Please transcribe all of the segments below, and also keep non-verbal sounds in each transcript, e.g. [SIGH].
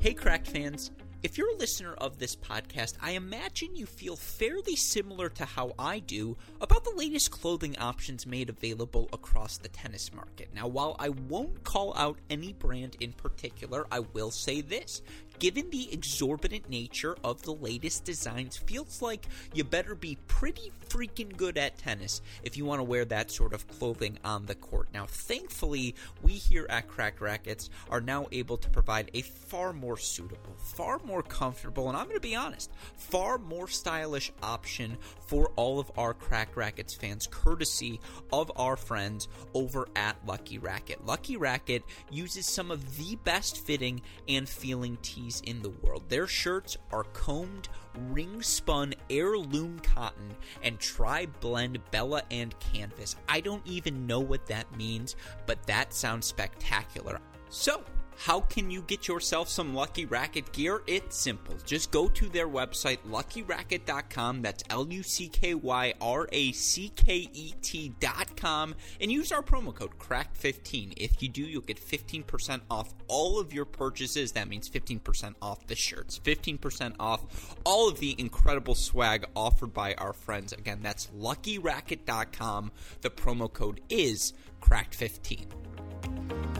Hey, Cracked fans. If you're a listener of this podcast, I imagine you feel fairly similar to how I do about the latest clothing options made available across the tennis market. Now, while I won't call out any brand in particular, I will say this given the exorbitant nature of the latest designs, feels like you better be pretty freaking good at tennis if you want to wear that sort of clothing on the court. Now, thankfully, we here at Cracked Racquets are now able to provide a far more suitable, far more comfortable, and I'm going to be honest, far more stylish option for all of our Cracked Racquets fans, courtesy of our friends over at Lucky Racket. Lucky Racket uses some of the best fitting and feeling tees in the world. Their shirts are combed, ring spun heirloom cotton and tri blend Bella and canvas. I don't even know what that means, but that sounds spectacular. So, how can you get yourself some Lucky Racket gear? It's simple. Just go to their website, luckyracket.com. That's L U C K Y R A C K E T.com. And use our promo code CRACKED15. If you do, you'll get 15% off all of your purchases. That means 15% off the shirts, 15% off all of the incredible swag offered by our friends. Again, that's luckyracket.com. The promo code is CRACKED15.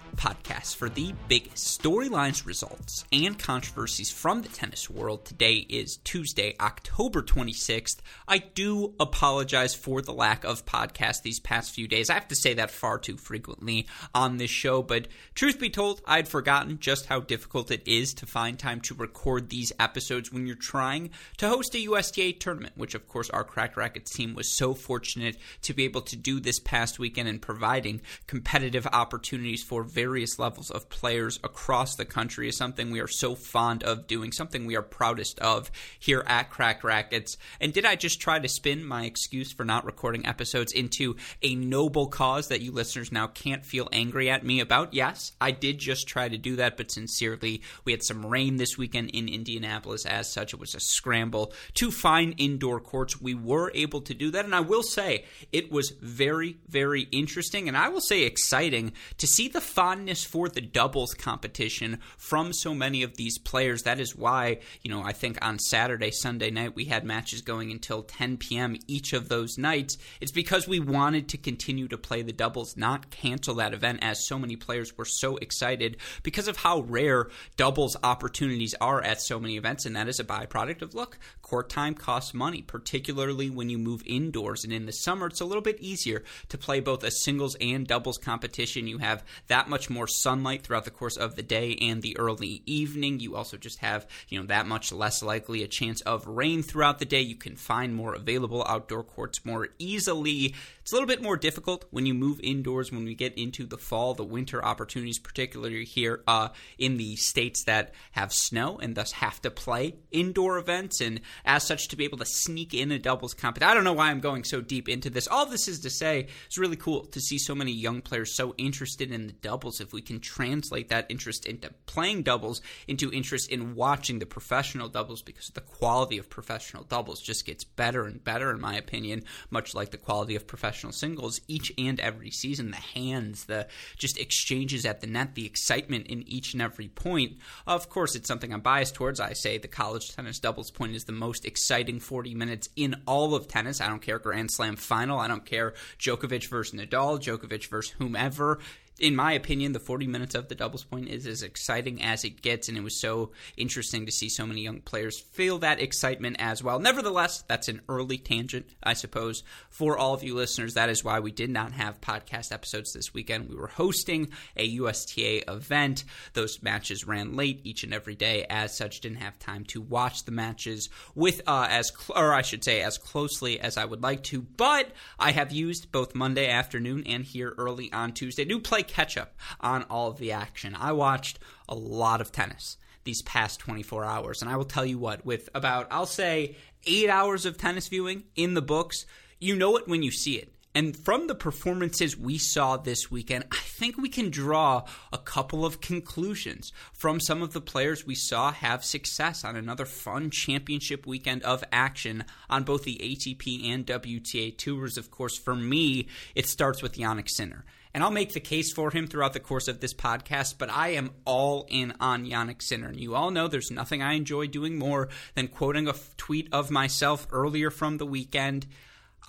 podcast for the biggest storylines, results, and controversies from the tennis world. Today is Tuesday, October 26th. I do apologize for the lack of podcast these past few days. I have to say that far too frequently on this show, but truth be told, I'd forgotten just how difficult it is to find time to record these episodes when you're trying to host a USTA tournament, which of course our Cracked Racquets team was so fortunate to be able to do this past weekend and providing competitive opportunities for very various levels of players across the country is something we are so fond of doing, something we are proudest of here at Cracked Racquets. And did I just try to spin my excuse for not recording episodes into a noble cause that you listeners now can't feel angry at me about? Yes, I did just try to do that, but sincerely, we had some rain this weekend in Indianapolis. As such, it was a scramble to find indoor courts. We were able to do that, and I will say it was very, very interesting, and I will say exciting to see the fondness for the doubles competition from so many of these players. That is why, you know, I think on Saturday, Sunday night, we had matches going until 10 p.m. each of those nights. It's because we wanted to continue to play the doubles, not cancel that event, as so many players were so excited because of how rare doubles opportunities are at so many events. And that is a byproduct of look, court time costs money, particularly when you move indoors. And in the summer, it's a little bit easier to play both a singles and doubles competition. You have that much more sunlight throughout the course of the day and the early evening. You also just have, you know, that much less likely a chance of rain throughout the day. You can find more available outdoor courts more easily. It's a little bit more difficult when you move indoors when we get into the fall, the winter opportunities, particularly here uh, in the states that have snow and thus have to play indoor events. And as such, to be able to sneak in a doubles competition. I don't know why I'm going so deep into this. All this is to say, it's really cool to see so many young players so interested in the doubles. If we can translate that interest into playing doubles into interest in watching the professional doubles, because the quality of professional doubles just gets better and better, in my opinion, much like the quality of professional professional singles each and every season. The hands, the just exchanges at the net, the excitement in each and every point. Of course, it's something I'm biased towards. I say the college tennis doubles point is the most exciting 40 minutes in all of tennis. I don't care Grand Slam final. I don't care Djokovic versus Nadal, Djokovic versus whomever in my opinion, the 40 minutes of the doubles point is as exciting as it gets, and it was so interesting to see so many young players feel that excitement as well. Nevertheless, that's an early tangent, I suppose, for all of you listeners. That is why we did not have podcast episodes this weekend. We were hosting a USTA event. Those matches ran late each and every day. As such, didn't have time to watch the matches with uh, as, cl- or I should say, as closely as I would like to. But I have used both Monday afternoon and here early on Tuesday to play catch up on all of the action. I watched a lot of tennis these past 24 hours. And I will tell you what, with about, I'll say, eight hours of tennis viewing in the books, You know it when you see it. And from the performances we saw this weekend, I think we can draw a couple of conclusions from some of the players we saw have success on another fun championship weekend of action on both the ATP and WTA tours. Of course, for me, it starts with Jannik Sinner. And I'll make the case for him throughout the course of this podcast, but I am all in on Jannik Sinner. And you all know there's nothing I enjoy doing more than quoting a f- tweet of myself earlier from the weekend.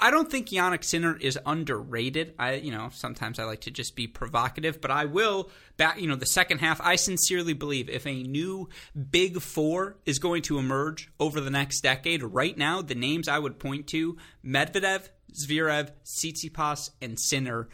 I don't think Jannik Sinner is underrated. I, you know, sometimes I like to just be provocative, but I will back, you know, the second half. I sincerely believe if a new big four is going to emerge over the next decade, right now, the names I would point to Medvedev, Zverev, Tsitsipas, and Sinner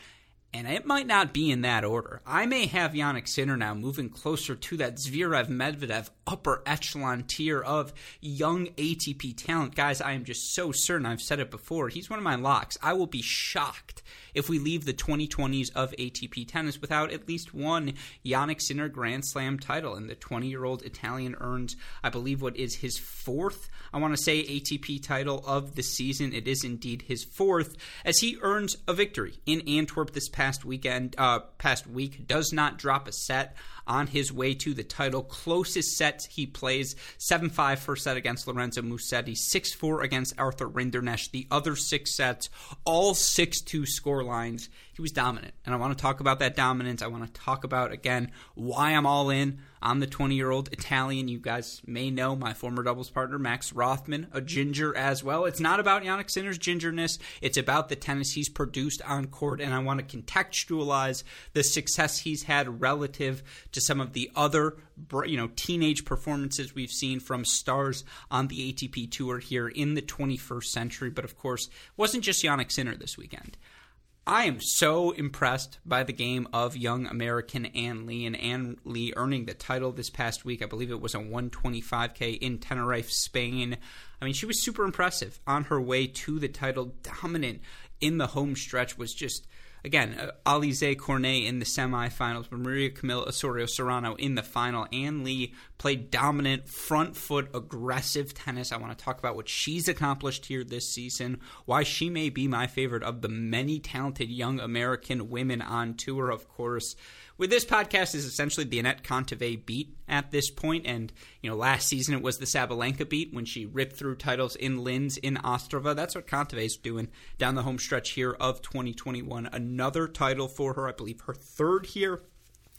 and it might not be in that order. I may have Jannik Sinner now moving closer to that Zverev Medvedev upper echelon tier of young ATP talent. Guys, I am just so certain. I've said it before. He's one of my locks. I will be shocked if we leave the 2020s of ATP tennis without at least one Jannik Sinner Grand Slam title. And the 20 year old Italian earns, I believe, what is his fourth, I want to say, ATP title of the season. It is indeed his fourth, as he earns a victory in Antwerp this past weekend, uh, past week. Does not drop a set on his way to the title. Closest sets he plays 7 5 first set against Lorenzo Musetti, 6 4 against Arthur Rinderknech. The other six sets, all 6 2 score lines. He was dominant. And I want to talk about that dominance. I want to talk about, again, why I'm all in I'm the 20 year old Italian. You guys may know my former doubles partner, Max Rothman, a ginger as well. It's not about Jannik Sinner's gingerness, it's about the tennis he's produced on court. And I want to contextualize the success he's had relative to some of the other you know teenage performances we've seen from stars on the ATP tour here in the 21st century. But of course, wasn't just Jannik Sinner this weekend. I am so impressed by the game of young American Ann Li and Ann Li earning the title this past week. I believe it was a 125K in Tenerife, Spain. I mean, she was super impressive on her way to the title, dominant in the home stretch, was just again, uh, Alizé Cornet in the semifinals, but Maria Camila Osorio Serrano in the final. Ann Li played dominant, front foot, aggressive tennis. I want to talk about what she's accomplished here this season, why she may be my favorite of the many talented young American women on tour, of course with this podcast is essentially the Anett Kontaveit beat at this point, and you know last season it was the Sabalenka beat when she ripped through titles in Linz in Ostrava. That's what Kontaveit's doing down the home stretch here of 2021. Another title for her, I believe her third here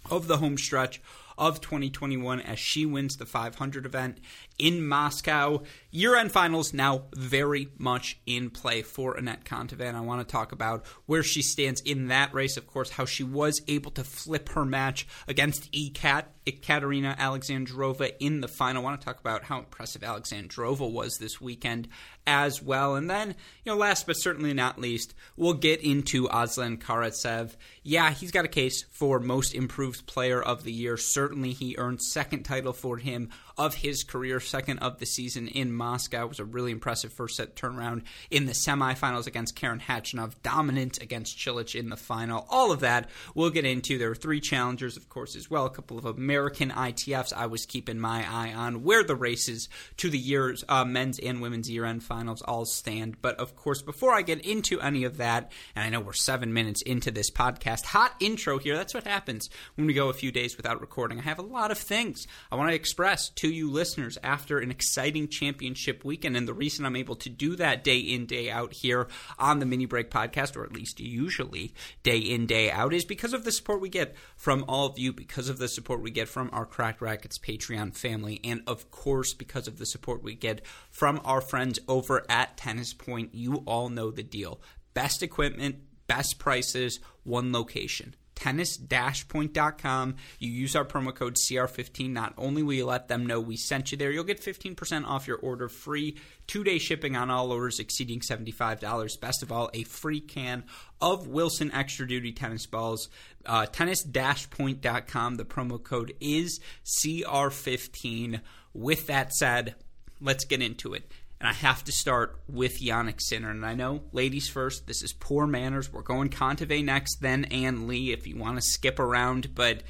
of the home stretch of 2021 as she wins the 500 event in Moscow. Year end finals now very much in play for Anett Kontaveit. I want to talk about where she stands in that race, of course, how she was able to flip her match against ECAT, Ekaterina Alexandrova, in the final. I want to talk about how impressive Alexandrova was this weekend as well. And then, you know, last but certainly not least, we'll get into Aslan Karatsev. Yeah, he's got a case for most improved player of the year. Certainly, he earned second title for him of his career, second of the season in Moscow. It was a really impressive first set turnaround in the semifinals against Karen Khachanov, dominant against Cilic in the final. All of that we'll get into. There were three challengers, of course, as well. A couple of American ITFs I was keeping my eye on, where the races to the year's uh, men's and women's year end finals all stand. But of course, before I get into any of that, and I know we're seven minutes into this podcast, hot intro here. That's what happens when we go a few days without recording. I have a lot of things I want to express to you listeners after an exciting championship weekend. And the reason I'm able to do that day in, day out here on the Mini Break podcast, or at least usually day in, day out, is because of the support we get from all of you, because of the support we get from our Cracked Racquets Patreon family, and of course, because of the support we get from our friends over at Tennis Point. You all know the deal. Best equipment, best prices, one location tennis-point.com. You use our promo code CR15. Not only will you let them know we sent you there, you'll get 15% off your order, free two-day shipping on all orders exceeding $75. Best of all, a free can of Wilson Extra Duty tennis balls. Uh, tennis-point.com. The promo code is CR15. With that said, let's get into it. And I have to start with Jannik Sinner. And I know, ladies first, this is poor manners. We're going Kontaveit next, then Ann Li if you want to skip around. But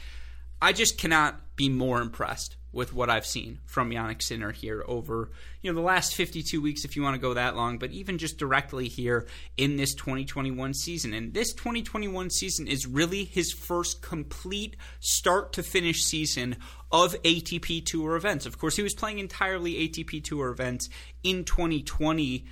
I just cannot be more impressed with what I've seen from Jannik Sinner here over you know the last 52 weeks if you want to go that long but even just directly here in this 2021 season and this 2021 season is really his first complete start to finish season of ATP Tour events. Of course, he was playing entirely ATP Tour events in 2020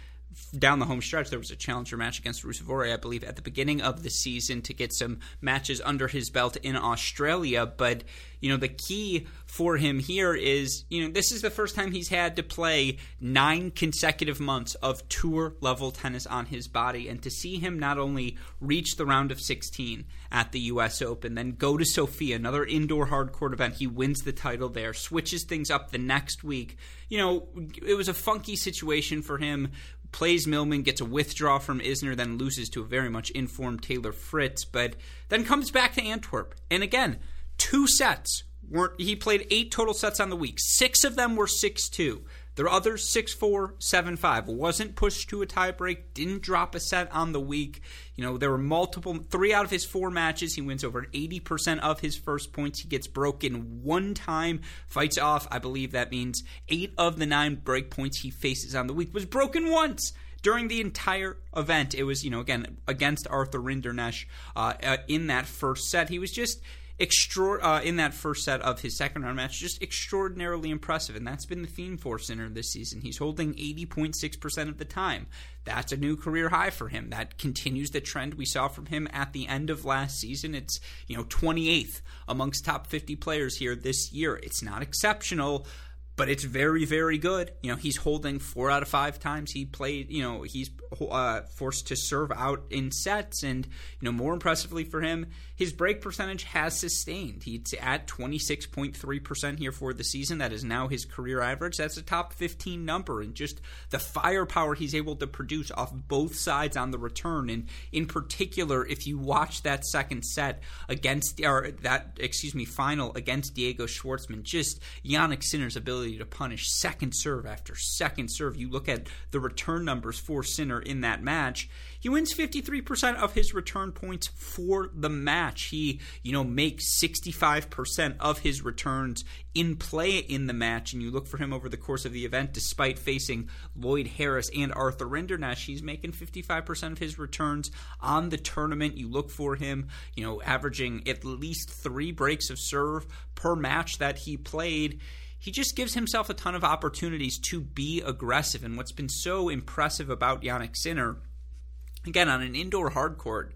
down the home stretch, there was a challenger match against Ruusuvuori, I believe, at the beginning of the season to get some matches under his belt in Australia. But, you know, the key for him here is, you know, this is the first time he's had to play nine consecutive months of tour level tennis on his body. And to see him not only reach the round of 16 at the U.S. Open, then go to Sofia, another indoor hard court event, he wins the title there, switches things up the next week. You know, it was a funky situation for him plays Millman, gets a withdraw from Isner, then loses to a very much informed Taylor Fritz, but then comes back to Antwerp. And again, two sets. Weren't, he played eight total sets on the week. Six of them were 6 2. Their other 6 4, 7 5. Wasn't pushed to a tiebreak, didn't drop a set on the week. You know, there were multiple, three out of his four matches. He wins over 80% of his first points. He gets broken one time, fights off. I believe that means eight of the nine break points he faces on the week was broken once during the entire event. It was, you know, again, against Arthur Rinderknech uh, uh, in that first set. He was just extra uh, in that first set of his second round match, just extraordinarily impressive, and that's been the theme for Sinner this season. He's holding 80.6% of the time. That's a new career high for him. That continues the trend we saw from him at the end of last season. It's you know 28th amongst top 50 players here this year. It's not exceptional but it's very, very good. You know, he's holding four out of five times he played. You know, he's uh, forced to serve out in sets, and you know, more impressively for him, his break percentage has sustained. He's at twenty six point three percent here for the season. That is now his career average. That's a top fifteen number, and just the firepower he's able to produce off both sides on the return. And in particular, if you watch that second set against or that excuse me final against Diego Schwartzman, just Jannik Sinner's ability ability to punish second serve after second serve. You look at the return numbers for Sinner in that match. He wins 53% of his return points for the match. He, you know, makes 65% of his returns in play in the match, and you look for him over the course of the event, despite facing Lloyd Harris and Arthur Rinderknech, he's making 55% of his returns on the tournament. You look for him, you know, averaging at least three breaks of serve per match that he played he just gives himself a ton of opportunities to be aggressive. And what's been so impressive about Jannik Sinner, again, on an indoor hard court,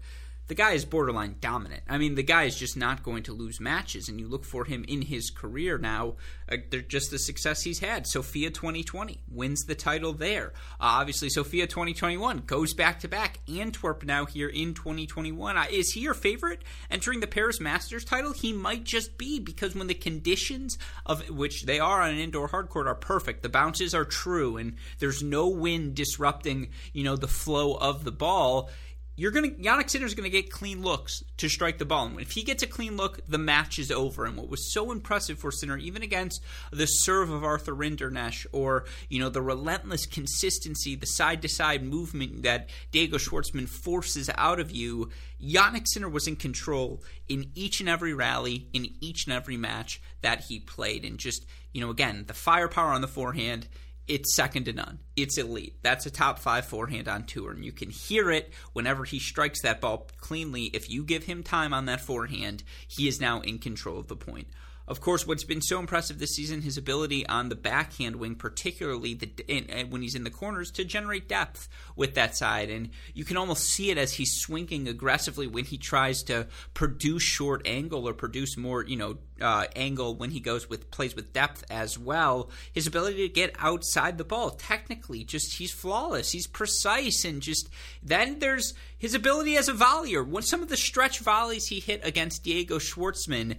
the guy is borderline dominant. I mean, the guy is just not going to lose matches, and you look for him in his career now. Uh, just the success he's had. Sofia 2020 wins the title there. Uh, obviously, Sofia 2021 goes back to back. Antwerp now here in 2021. Uh, is he your favorite entering the Paris Masters title? He might just be because when the conditions of which they are on an indoor hard court are perfect, the bounces are true, and there's no wind disrupting you know the flow of the ball you're gonna Jannik Sinner's gonna get clean looks to strike the ball. And if he gets a clean look, the match is over. And what was so impressive for Sinner, even against the serve of Arthur Rinderknech, or you know the relentless consistency, the side to side movement that Diego Schwartzman forces out of you, Jannik Sinner was in control in each and every rally, in each and every match that he played, and just you know again the firepower on the forehand it's second to none. It's elite. That's a top five forehand on tour, and you can hear it whenever he strikes that ball cleanly. If you give him time on that forehand, he is now in control of the point. Of course, what's been so impressive this season, his ability on the backhand wing, particularly the, in, when he's in the corners, to generate depth with that side. And you can almost see it as he's swinging aggressively when he tries to produce short angle or produce more, you know, uh, angle when he goes with plays with depth as well. His ability to get outside the ball, technically, just he's flawless. He's precise, and just then there's his ability as a volleyer. When some of the stretch volleys he hit against Diego Schwartzman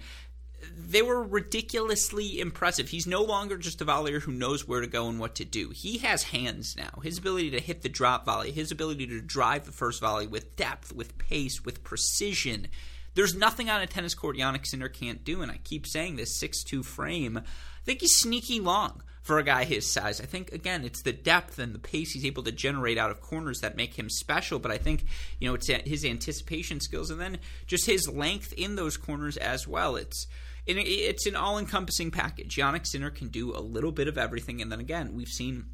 they were ridiculously impressive. He's no longer just a volleyer who knows where to go and what to do. He has hands now. His ability to hit the drop volley, his ability to drive the first volley with depth, with pace, with precision. There's nothing on a tennis court Jannik Sinner can't do, and I keep saying this six-two frame. I think he's sneaky long for a guy his size. I think again, it's the depth and the pace he's able to generate out of corners that make him special. But I think you know it's his anticipation skills and then just his length in those corners as well. It's it's an all-encompassing package. Jannik Sinner can do a little bit of everything, and then again, we've seen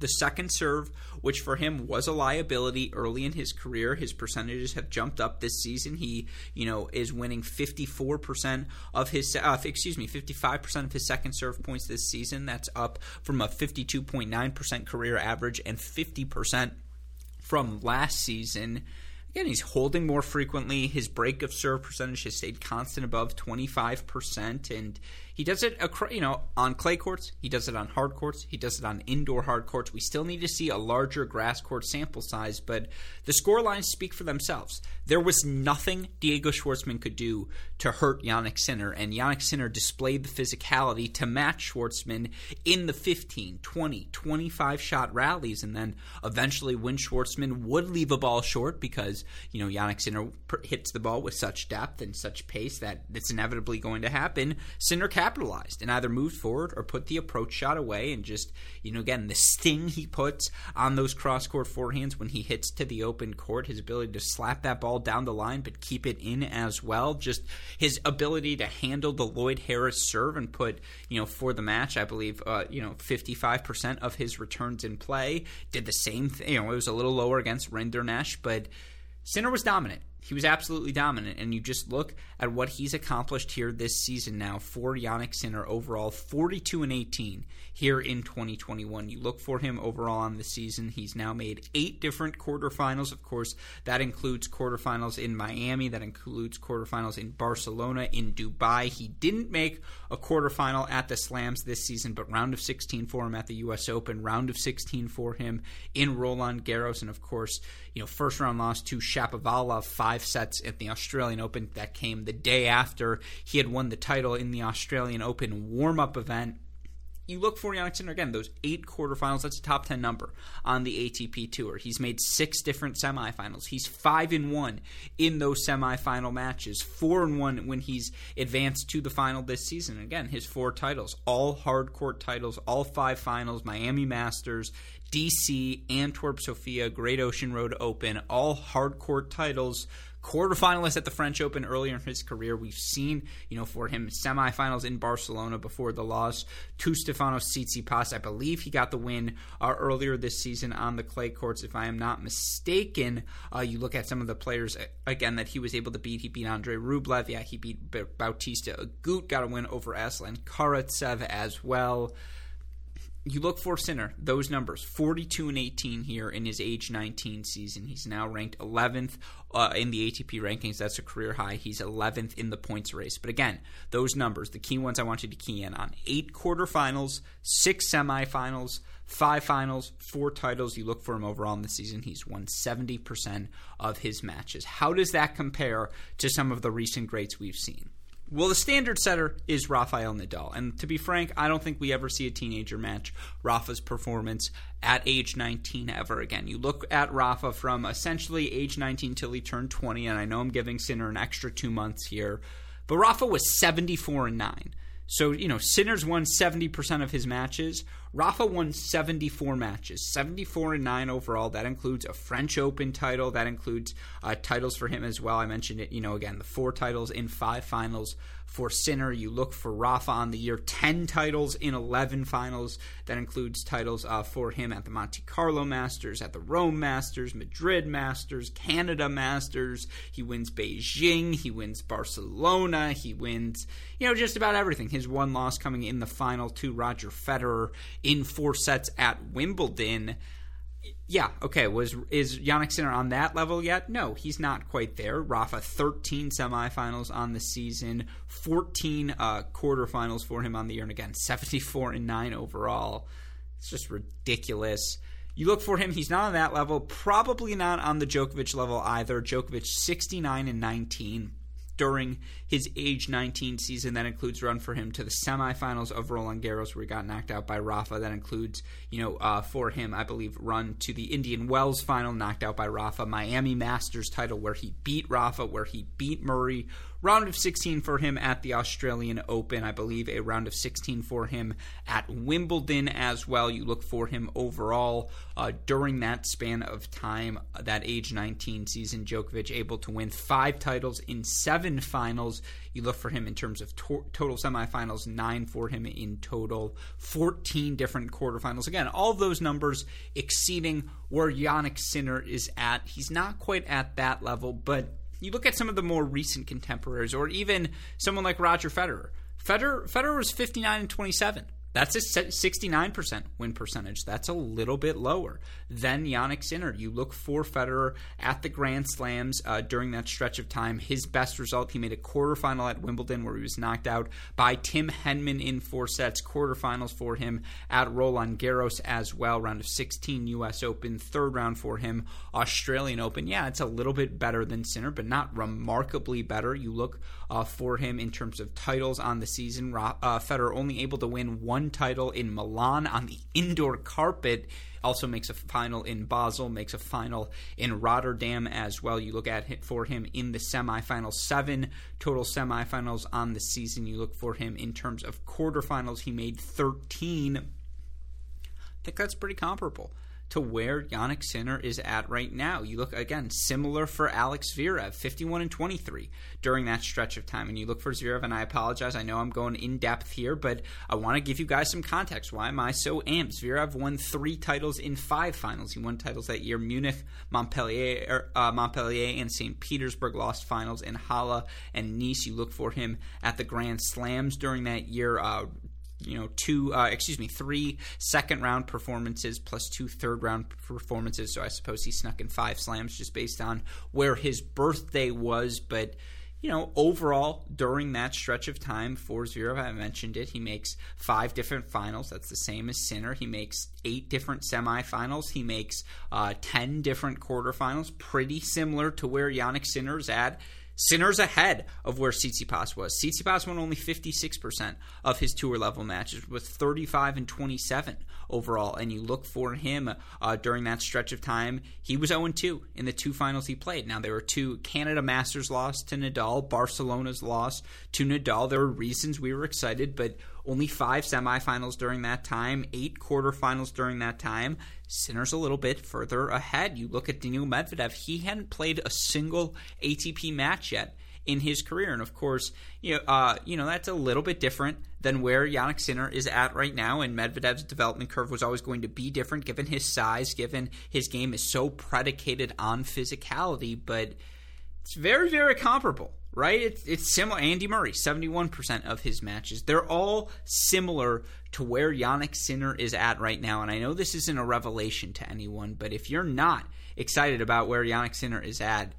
the second serve, which for him was a liability early in his career. His percentages have jumped up this season. He, you know, is winning 54% of his, uh, excuse me, 55% of his second serve points this season. That's up from a 52.9% career average and 50% from last season. Again, he's holding more frequently. His break of serve percentage has stayed constant above 25%. And he does it, you know, on clay courts. He does it on hard courts. He does it on indoor hard courts. We still need to see a larger grass court sample size, but the score lines speak for themselves. There was nothing Diego Schwartzman could do to hurt Jannik Sinner, and Jannik Sinner displayed the physicality to match Schwartzman in the 15, 20, 25 shot rallies, and then eventually when Schwartzman would leave a ball short because, you know, Jannik Sinner hits the ball with such depth and such pace that it's inevitably going to happen, Sinner capitalized and either moved forward or put the approach shot away and just, you know, again, the sting he puts on those cross court forehands when he hits to the open court, his ability to slap that ball down the line but keep it in as well, just his ability to handle the Lloyd Harris serve and put, you know, for the match, I believe, uh, you know, 55% of his returns in play. Did the same thing, you know, it was a little lower against Rinderknech, but Sinner was dominant. He was absolutely dominant, and you just look at what he's accomplished here this season now for Jannik Sinner overall, 42 and 18 here in 2021. You look for him overall on the season. He's now made eight different quarterfinals. Of course, that includes quarterfinals in Miami, that includes quarterfinals in Barcelona, in Dubai. He didn't make a quarterfinal at the Slams this season, but round of 16 for him at the U.S. Open, round of 16 for him in Roland Garros, and of course, you know, first round loss to Shapovalov, five sets at the Australian Open. That came the day after he had won the title in the Australian Open warm up event you look for Jannik Sinner again, those eight quarterfinals, that's a top 10 number on the ATP Tour. He's made six different semifinals. He's 5 and 1 in those semifinal matches, 4 and 1 when he's advanced to the final this season. Again, his four titles, all hard court titles, all five finals, Miami Masters, DC, Antwerp Sofia, Great Ocean Road Open, all hard court titles quarterfinalist at the French Open earlier in his career. We've seen, you know, for him semifinals in Barcelona before the loss to Stefanos Tsitsipas. I believe he got the win uh, earlier this season on the clay courts, if I am not mistaken. Uh, you look at some of the players uh, again that he was able to beat. He beat Andre Rublev. Yeah, he beat Bautista Agut. Got a win over Aslan Karatsev as well you look for Sinner, those numbers 42 and 18 here in his age 19 season. He's now ranked 11th uh, in the ATP rankings. That's a career high. He's 11th in the points race. But again, those numbers, the key ones I want you to key in on eight quarterfinals, six semifinals, five finals, four titles. You look for him overall in the season. He's won 70% of his matches. How does that compare to some of the recent greats we've seen? Well, the standard setter is Rafael Nadal. And to be frank, I don't think we ever see a teenager match Rafa's performance at age 19 ever again. You look at Rafa from essentially age 19 till he turned 20, and I know I'm giving Sinner an extra two months here, but Rafa was 74 and 9. So, you know, Sinner's won 70% of his matches. Rafa won 74 matches, 74 and 9 overall. That includes a French Open title. That includes uh, titles for him as well. I mentioned it, you know, again, the four titles in five finals for Sinner. You look for Rafa on the year, 10 titles in 11 finals. That includes titles uh, for him at the Monte Carlo Masters, at the Rome Masters, Madrid Masters, Canada Masters. He wins Beijing. He wins Barcelona. He wins, you know, just about everything. His one loss coming in the final to Roger Federer in four sets at Wimbledon yeah, okay. Was is Jannik Sinner on that level yet? No, he's not quite there. Rafa, 13 semifinals on the season, 14 uh, quarterfinals for him on the year, and again, 74 and 9 overall. It's just ridiculous. You look for him, he's not on that level, probably not on the Djokovic level either. Djokovic 69 and 19 during his age 19 season. That includes run for him to the semifinals of Roland Garros, where he got knocked out by Rafa. That includes, you know, uh, for him, I believe, run to the Indian Wells final, knocked out by Rafa. Miami Masters title, where he beat Rafa, where he beat Murray. round of 16 for him at the Australian Open. I believe a round of 16 for him at Wimbledon as well. You look for him overall uh, during that span of time, that age 19 season. Djokovic able to win five titles in seven finals. You look for him in terms of to- total semifinals, nine for him in total, 14 different quarterfinals. Again, all those numbers exceeding where Jannik Sinner is at. He's not quite at that level, but you look at some of the more recent contemporaries, or even someone like Roger Federer. Federer, Federer was 59 and 27. That's a 69% win percentage. That's a little bit lower than Jannik Sinner. You look for Federer at the Grand Slams uh, during that stretch of time. His best result, he made a quarterfinal at Wimbledon where he was knocked out by Tim Henman in four sets. Quarterfinals for him at Roland Garros as well. Round of 16 U.S. Open. Third round for him, Australian Open. Yeah, it's a little bit better than Sinner, but not remarkably better. You look uh, for him in terms of titles on the season. Uh, Federer only able to win one title in Milan on the indoor carpet. Also makes a final in Basel, makes a final in Rotterdam as well. You look at it for him in the semifinals, seven total semifinals on the season. You look for him in terms of quarterfinals, he made 13. I think that's pretty comparable to where Jannik Sinner is at right now. You look again similar for Alex Zverev, 51 and 23 during that stretch of time. And you look for Zverev, and I apologize. I know I'm going in depth here, but I want to give you guys some context. Why am I so amped? Zverev won three titles in five finals. He won titles that year: Munich, Montpellier, er, uh, Montpellier, and St. Petersburg. Lost finals in Halle and Nice. You look for him at the Grand Slams during that year. Uh, you know two uh, excuse me three second round performances plus two third round performances so i suppose he snuck in five slams just based on where his birthday was but you know, overall, during that stretch of time for Zverev, I mentioned it, he makes five different finals. That's the same as Sinner. He makes eight different semifinals. He makes uh, 10 different quarterfinals, pretty similar to where Jannik Sinner's at. Sinner's ahead of where Tsitsipas was. Tsitsipas won only 56% of his tour level matches with 35 and 27 overall. And you look for him uh, during that stretch of time. He was 0 2 in the two finals he played. Now, there were two Canada Masters loss to Nadal, Barcelona's loss to Nadal. There were reasons we were excited, but only five semifinals during that time, eight quarterfinals during that time. Sinner's a little bit further ahead. You look at Daniil Medvedev, he hadn't played a single ATP match yet in his career. And of course, you know, uh, you know that's a little bit different than where Jannik Sinner is at right now. And Medvedev's development curve was always going to be different given his size, given his game is so predicated on physicality. But it's very, very comparable right? It's, it's similar. Andy Murray, 71% of his matches. They're all similar to where Jannik Sinner is at right now. And I know this isn't a revelation to anyone, but if you're not excited about where Jannik Sinner is at,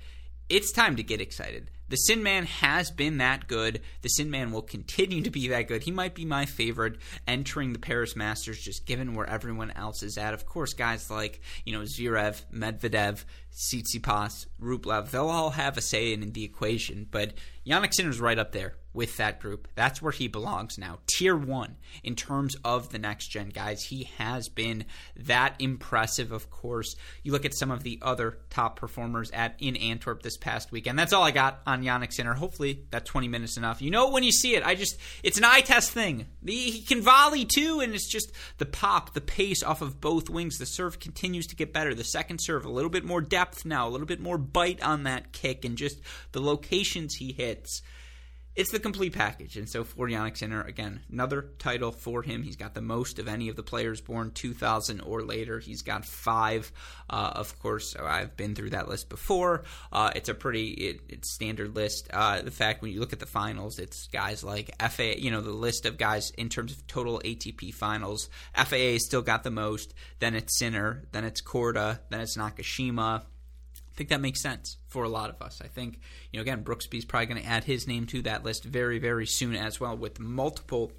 it's time to get excited. The Sin Man has been that good. The Sin Man will continue to be that good. He might be my favorite entering the Paris Masters, just given where everyone else is at. Of course, guys like you know Zverev, Medvedev, Tsitsipas, Rublev, they'll all have a say in the equation. But Jannik Sinner's right up there with that group. That's where he belongs now. Tier one in terms of the next gen guys. He has been that impressive, of course. You look at some of the other top performers at in Antwerp this past weekend. That's all I got on Jannik Sinner. Hopefully that 20 minutes enough. You know when you see it, I just it's an eye test thing. He can volley too, and it's just the pop, the pace off of both wings. The serve continues to get better. The second serve, a little bit more depth now, a little bit more bite on that kick, and just the locations he hits it's the complete package. And so for Jannik Sinner, again, another title for him. He's got the most of any of the players born 2000 or later. He's got five. Uh, of course, I've been through that list before. Uh, it's a pretty it, it's standard list. Uh, the fact when you look at the finals, it's guys like FA. You know the list of guys in terms of total ATP finals. FAA still got the most. Then it's Sinner. Then it's Korda. Then it's Nakashima think that makes sense for a lot of us. I think, you know, again, Brooksby's probably going to add his name to that list very, very soon as well with multiple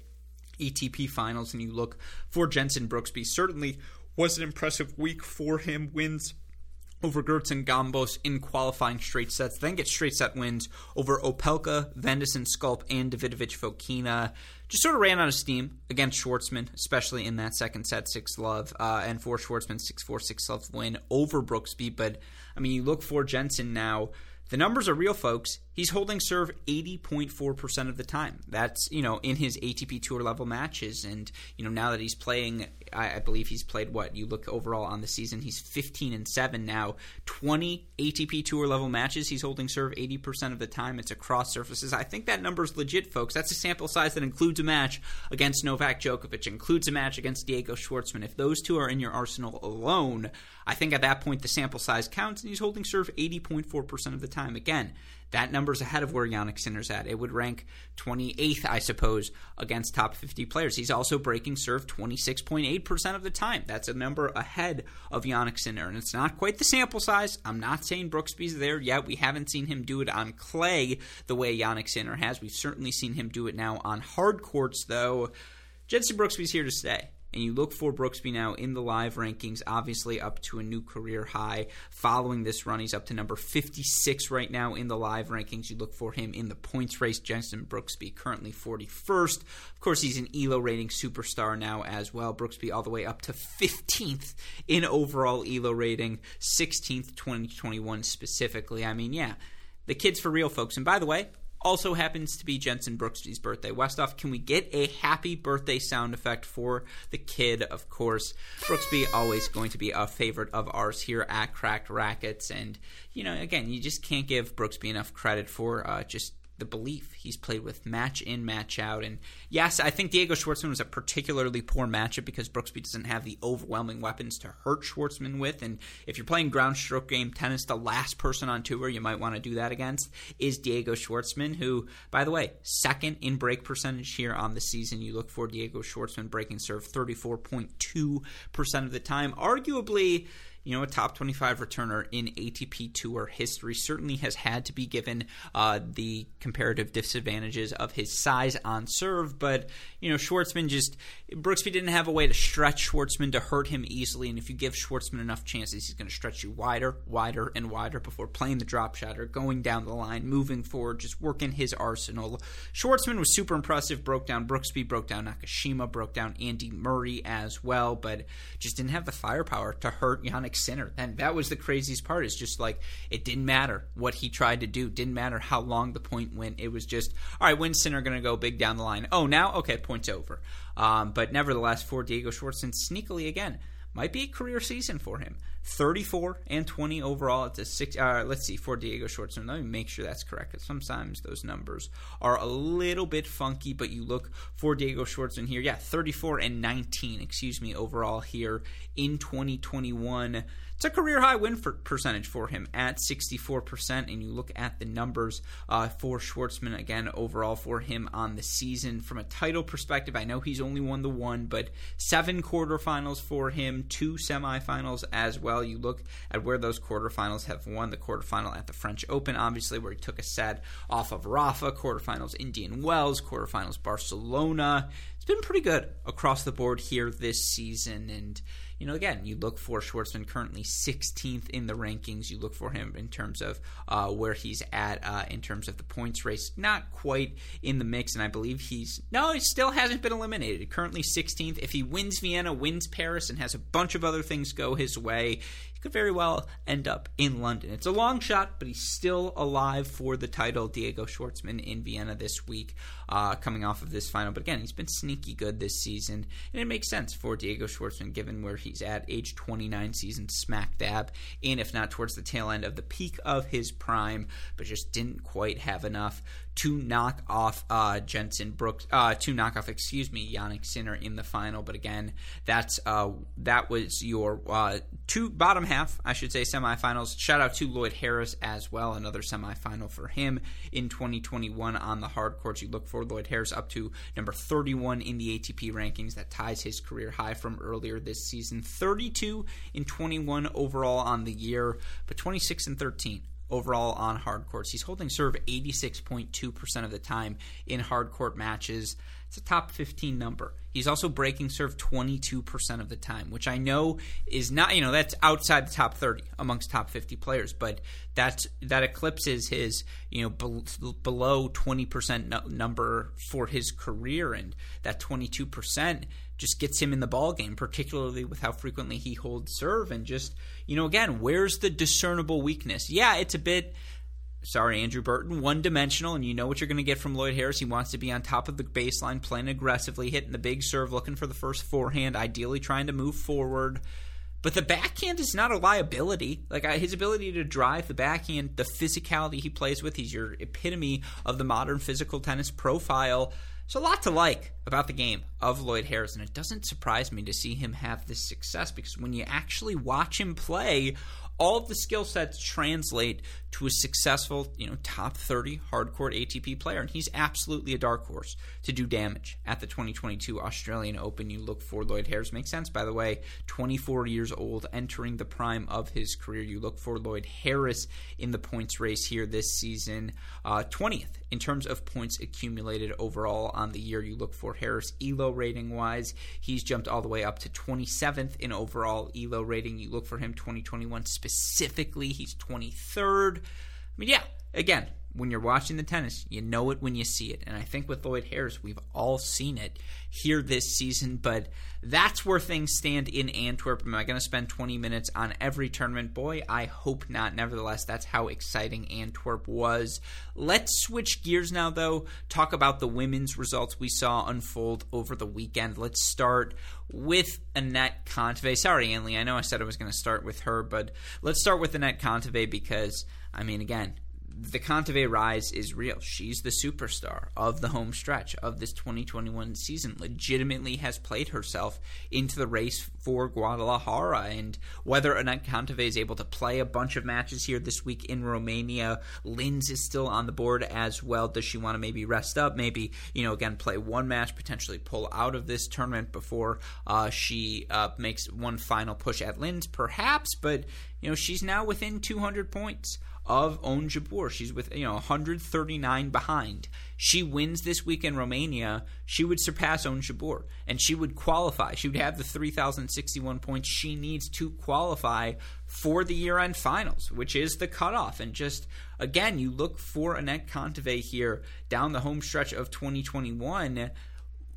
ATP finals. And you look for Jenson Brooksby. Certainly was an impressive week for him. Wins over Gertz and Gambos in qualifying straight sets. Then get straight set wins over Opelka, Van de Zandschulp, and Davidovich Fokina. Just sort of ran out of steam against Schwartzman, especially in that second set, 6 love, uh, and for Schwartzman, 6 4 6 love win over Brooksby. But, I mean, you look for Jenson now. The numbers are real, folks. He's holding serve 80.4% of the time. That's, you know, in his ATP Tour level matches. And, you know, now that he's playing, I, I, believe he's played what? You look overall on the season, he's 15 and 7 now. 20 ATP Tour level matches. He's holding serve 80% of the time. It's across surfaces. I think that number's legit, folks. That's a sample size that includes a match against Novak Djokovic, includes a match against Diego Schwartzman. If those two are in your arsenal alone, I think at that point the sample size counts, and he's holding serve 80.4% of the time. Again, that number's ahead of where Jannik Sinner's at. It would rank 28th, I suppose, against top 50 players. He's also breaking serve 26.8% of the time. That's a number ahead of Jannik Sinner. And it's not quite the sample size. I'm not saying Brooksby's there yet. We haven't seen him do it on clay the way Jannik Sinner has. We've certainly seen him do it now on hard courts, though. Jenson Brooksby's here to stay and you look for Brooksby now in the live rankings, obviously up to a new career high. Following this run, he's up to number 56 right now in the live rankings. You look for him in the points race. Jenson Brooksby currently 41st. Of course, he's an ELO rating superstar now as well. Brooksby all the way up to 15th in overall ELO rating, 16th 2021 specifically. I mean, yeah, the kid's for real, folks. And by the way, also happens to be Jenson Brooksby's birthday. Westoff, can we get a happy birthday sound effect for the kid? Of course, Brooksby always going to be a favorite of ours here at Cracked Racquets, and you know, again, you just can't give Brooksby enough credit for uh, just the belief. He's played with match in, match out. And yes, I think Diego Schwartzman was a particularly poor matchup because Brooksby doesn't have the overwhelming weapons to hurt Schwartzman with. And if you're playing ground stroke game tennis, the last person on tour you might want to do that against is Diego Schwartzman, who, by the way, second in break percentage here on the season. You look for Diego Schwartzman breaking serve 34.2% of the time. Arguably, you know, a top 25 returner in ATP Tour history certainly has had to be given uh, the comparative disadvantages of his size on serve. But, you know, Schwartzman just, Brooksby didn't have a way to stretch Schwartzman to hurt him easily. And if you give Schwartzman enough chances, he's going to stretch you wider, wider, and wider before playing the drop shot or going down the line, moving forward, just working his arsenal. Schwartzman was super impressive, broke down Brooksby, broke down Nakashima, broke down Andy Murray as well, but just didn't have the firepower to hurt Jannik Sinner. And that was the craziest part. Is just like it didn't matter what he tried to do. Didn't matter how long the point went. It was just all right. When's Sinner going to go big down the line? Oh, now okay, point's over. Um, but nevertheless, for Diego Schwartzman, sneakily again might be a career season for him. 34 and 20 overall. It's a six. Uh, let's see for Diego Schwartzman. Let me make sure that's correct. Because sometimes those numbers are a little bit funky. But you look for Diego Schwartzman here. Yeah, 34 and 19. Excuse me. Overall here in 2021. It's a career high win for percentage for him at 64%. And you look at the numbers uh, for Schwartzman again overall for him on the season. From a title perspective, I know he's only won the one, but seven quarterfinals for him, two semifinals as well. You look at where those quarterfinals have won the quarterfinal at the French Open, obviously, where he took a set off of Rafa, quarterfinals Indian Wells, quarterfinals Barcelona. It's been pretty good across the board here this season. And you know, again, you look for Schwartzman currently 16th in the rankings. You look for him in terms of uh, where he's at uh, in terms of the points race. Not quite in the mix, and I believe he's no, he still hasn't been eliminated. Currently 16th. If he wins Vienna, wins Paris, and has a bunch of other things go his way, could very well end up in London. It's a long shot, but he's still alive for the title. Diego Schwartzman in Vienna this week, uh, coming off of this final. But again, he's been sneaky good this season, and it makes sense for Diego Schwartzman given where he's at, age 29, season smack dab, and if not towards the tail end of the peak of his prime, but just didn't quite have enough to knock off uh, Jenson Brooks, uh, to knock off, excuse me, Jannik Sinner in the final. But again, that's uh, that was your uh, two bottom half, I should say, semifinals. Shout out to Lloyd Harris as well, another semifinal for him in 2021 on the hard courts. You look for Lloyd Harris up to number 31 in the ATP rankings. That ties his career high from earlier this season. 32 in 21 overall on the year, but 26 and 13 overall on hard courts. He's holding serve 86.2% of the time in hard court matches. It's a top 15 number. He's also breaking serve 22% of the time, which I know is not, you know, that's outside the top 30 amongst top 50 players, but that's that eclipses his, you know, be- below 20% no- number for his career and that 22% just gets him in the ball game, particularly with how frequently he holds serve and just you know again, where's the discernible weakness? Yeah, it's a bit sorry, Andrew Burton, one dimensional, and you know what you're going to get from Lloyd Harris. He wants to be on top of the baseline, playing aggressively, hitting the big serve, looking for the first forehand, ideally trying to move forward. But the backhand is not a liability. Like his ability to drive the backhand, the physicality he plays with, he's your epitome of the modern physical tennis profile. There's a lot to like about the game of Lloyd Harris, and it doesn't surprise me to see him have this success because when you actually watch him play, all of the skill sets translate to a successful, you know, top 30 hardcore ATP player. And he's absolutely a dark horse to do damage at the 2022 Australian Open. You look for Lloyd Harris. Makes sense, by the way. 24 years old, entering the prime of his career. You look for Lloyd Harris in the points race here this season. Uh, 20th in terms of points accumulated overall on the year. You look for Harris ELO rating wise. He's jumped all the way up to 27th in overall ELO rating. You look for him 2021 specifically. He's 23rd. I mean, yeah, again, when you're watching the tennis, you know it when you see it. And I think with Lloyd Harris, we've all seen it here this season. But that's where things stand in Antwerp. Am I going to spend 20 minutes on every tournament? Boy, I hope not. Nevertheless, that's how exciting Antwerp was. Let's switch gears now, though. Talk about the women's results we saw unfold over the weekend. Let's start with Anett Kontaveit. Sorry, Ann Li, I know I said I was going to start with her, but let's start with Anett Kontaveit because, I mean, again, the Kontaveit rise is real. She's the superstar of the home stretch of this 2021 season. Legitimately has played herself into the race for Guadalajara. And whether Anett Kontaveit is able to play a bunch of matches here this week in Romania, Linz is still on the board as well. Does she want to maybe rest up? Maybe, you know, again, play one match, potentially pull out of this tournament before uh, she uh, makes one final push at Linz, perhaps. But, you know, she's now within 200 points of Jabeur. She's with you know 139 behind. She wins this week in Romania. She would surpass Jabeur, and she would qualify. She would have the 3,061 points she needs to qualify for the year-end finals, which is the cutoff. And just again, you look for Anett Kontaveit here down the home stretch of 2021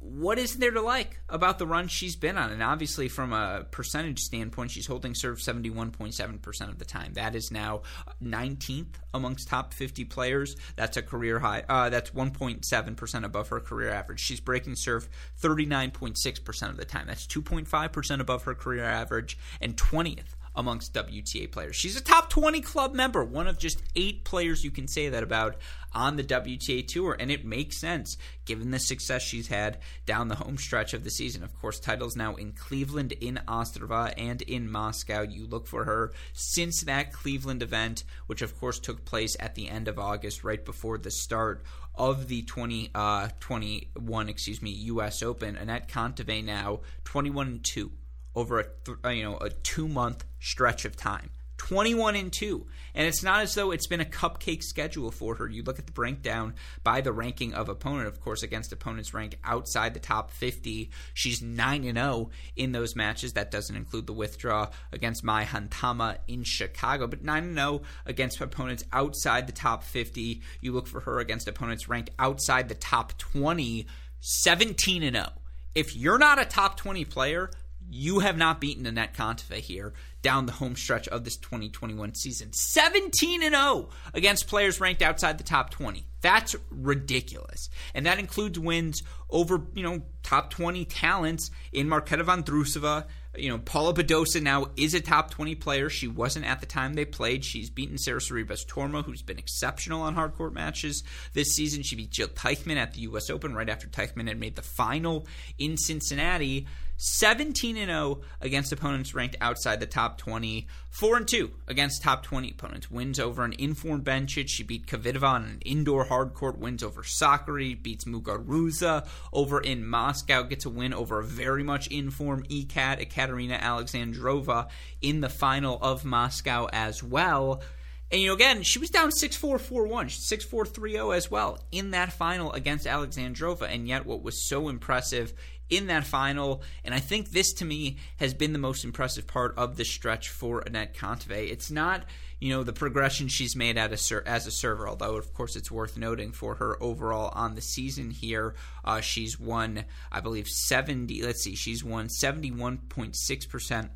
what is there to like about the run she's been on? And obviously, from a percentage standpoint, she's holding serve 71.7% of the time. That is now 19th amongst top 50 players. That's a career high. Uh, that's 1.7% above her career average. She's breaking serve 39.6% of the time. That's 2.5% above her career average and 20th amongst WTA players. She's a top 20 club member, one of just eight players you can say that about on the WTA Tour, and it makes sense given the success she's had down the home stretch of the season. Of course, titles now in Cleveland, in Ostrava, and in Moscow. You look for her since that Cleveland event, which of course took place at the end of August, right before the start of the 2021, uh, excuse me, U.S. Open. Anett Kontaveit now 21 and 2 over a th- uh, you know a two month stretch of time. 21 and 2. And it's not as though it's been a cupcake schedule for her. You look at the breakdown by the ranking of opponent, of course, against opponents ranked outside the top 50. She's 9 and 0 in those matches. That doesn't include the withdraw against Mai Hontama in Chicago, but 9 and 0 against opponents outside the top 50. You look for her against opponents ranked outside the top 20, 17 and 0. If you're not a top 20 player, you have not beaten Anett Kontaveit here down the home stretch of this 2021 season. 17 and 0 against players ranked outside the top 20. That's ridiculous. And that includes wins over, you know, top 20 talents in Marketa Vondrousova. You know, Paula Badosa now is a top 20 player. She wasn't at the time they played. She's beaten Sara Sorribes Tormo, who's been exceptional on hard court matches this season. She beat Jil Teichmann at the U.S. Open right after Teichmann had made the final in Cincinnati. 17 and 0 against opponents ranked outside the top 20, 4 and 2 against top 20 opponents. Wins over an informed Bencic. She beat Kvitova on an indoor hard court. Wins over Sakkari. Beats Muguruza over in Moscow. Gets a win over a very much informed ECAT, Ekaterina Alexandrova in the final of Moscow as well. And you know, again, she was down 6-4, 4-1, 6-4, 3-0 as well in that final against Alexandrova. And yet, what was so impressive in that final. And I think this to me has been the most impressive part of the stretch for Anett Kontaveit. It's not you know the progression she's made at a ser- as a server. Although of course it's worth noting for her overall on the season here, uh, she's won I believe seventy. Let's see, she's won seventy one point six percent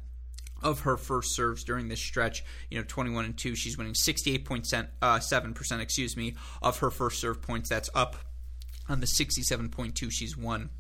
of her first serves during this stretch. You know, 21 and 2. She's winning 68.7%, uh, excuse me, of her first serve points. That's up on the 67.2 she's won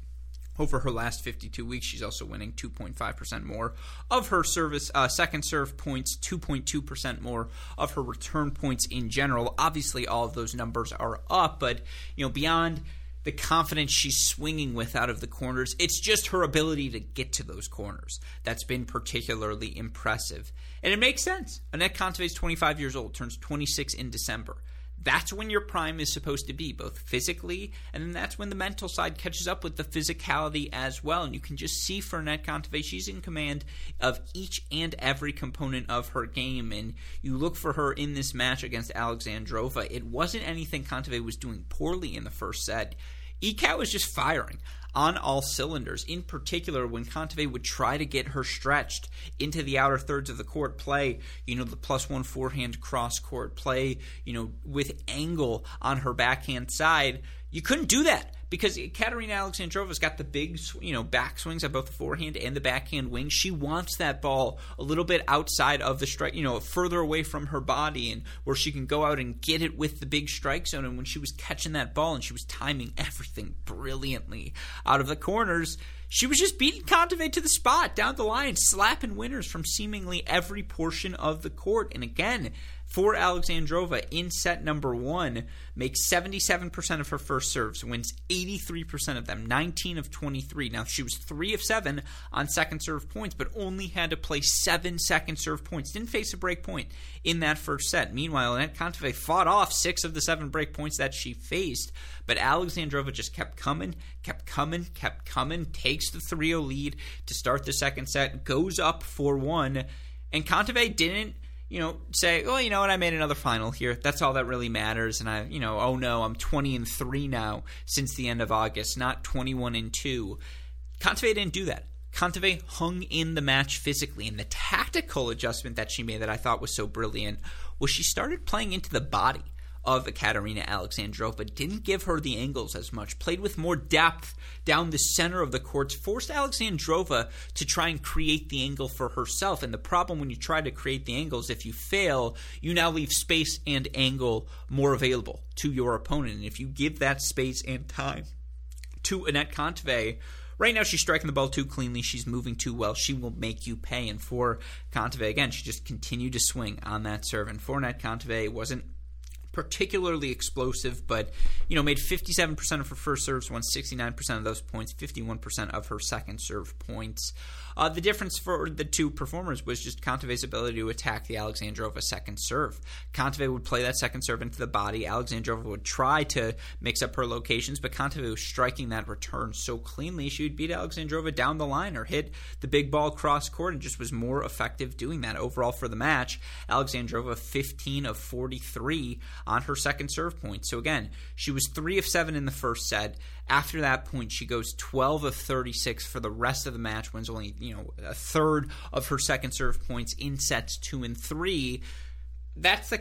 over her last 52 weeks. She's also winning 2.5% more of her service uh, second serve points, 2.2% more of her return points in general. Obviously, all of those numbers are up, but you know beyond the confidence she's swinging with out of the corners. It's just her ability to get to those corners that's been particularly impressive. And it makes sense. Kontaveit is 25 years old, turns 26 in December. That's when your prime is supposed to be, both physically, and then that's when the mental side catches up with the physicality as well. And you can just see for Kontaveit, she's in command of each and every component of her game. And you look for her in this match against Alexandrova. It wasn't anything Kontaveit was doing poorly in the first set. ECAT was just firing on all cylinders. In particular, when Kontaveit would try to get her stretched into the outer thirds of the court, play, you know, the plus one forehand cross court, play, you know, with angle on her backhand side, you couldn't do that because Katerina Alexandrova's got the big, you know, back swings both the forehand and the backhand wing. She wants that ball a little bit outside of the strike, you know, further away from her body, and where she can go out and get it with the big strike zone. And when she was catching that ball and she was timing everything brilliantly out of the corners, she was just beating Kontaveit to the spot down the line, slapping winners from seemingly every portion of the court. And again, for Alexandrova in set number one, makes 77% of her first serves, wins 83% of them, 19 of 23. Now, she was 3 of 7 on second serve points, but only had to play 7 second serve points. Didn't face a break point in that first set. Meanwhile, Anett Kontaveit fought off 6 of the 7 break points that she faced, but Alexandrova just kept coming, kept coming, kept coming, takes the 3 0 lead to start the second set, goes up 4 1, and Kontaveit didn't you know, say, well, you know what, I made another final here. That's all that really matters. And I, you know, oh no, I'm 20 and three now since the end of August, not 21 and two. Kontaveit didn't do that. Kontaveit hung in the match physically, and the tactical adjustment that she made that I thought was so brilliant was she started playing into the body of Ekaterina Alexandrova didn't give her the angles as much, played with more depth down the center of the courts, forced Alexandrova to try and create the angle for herself. And the problem when you try to create the angles, if you fail, you now leave space and angle more available to your opponent. And if you give that space and time to Anett Kontaveit, Right now, she's striking the ball too cleanly. She's moving too well. She will make you pay. And for Kontaveit, again, she just continued to swing on that serve. And for Anett Kontaveit, wasn't particularly explosive, but you know made 57% of her first serves, won 69% of those points, 51% of her second serve points. Uh, the difference for the two performers was just Kontaveit's ability to attack the Alexandrova second serve. Kontaveit would play that second serve into the body. Alexandrova would try to mix up her locations, but Kontaveit was striking that return so cleanly she would beat Alexandrova down the line or hit the big ball cross court and just was more effective doing that. Overall for the match, Alexandrova 15 of 43 on her second serve point. So again, she was 3 of 7 in the first set. After that point, she goes 12 of 36 for the rest of the match, wins only you know a third of her second serve points in sets two and three. That's the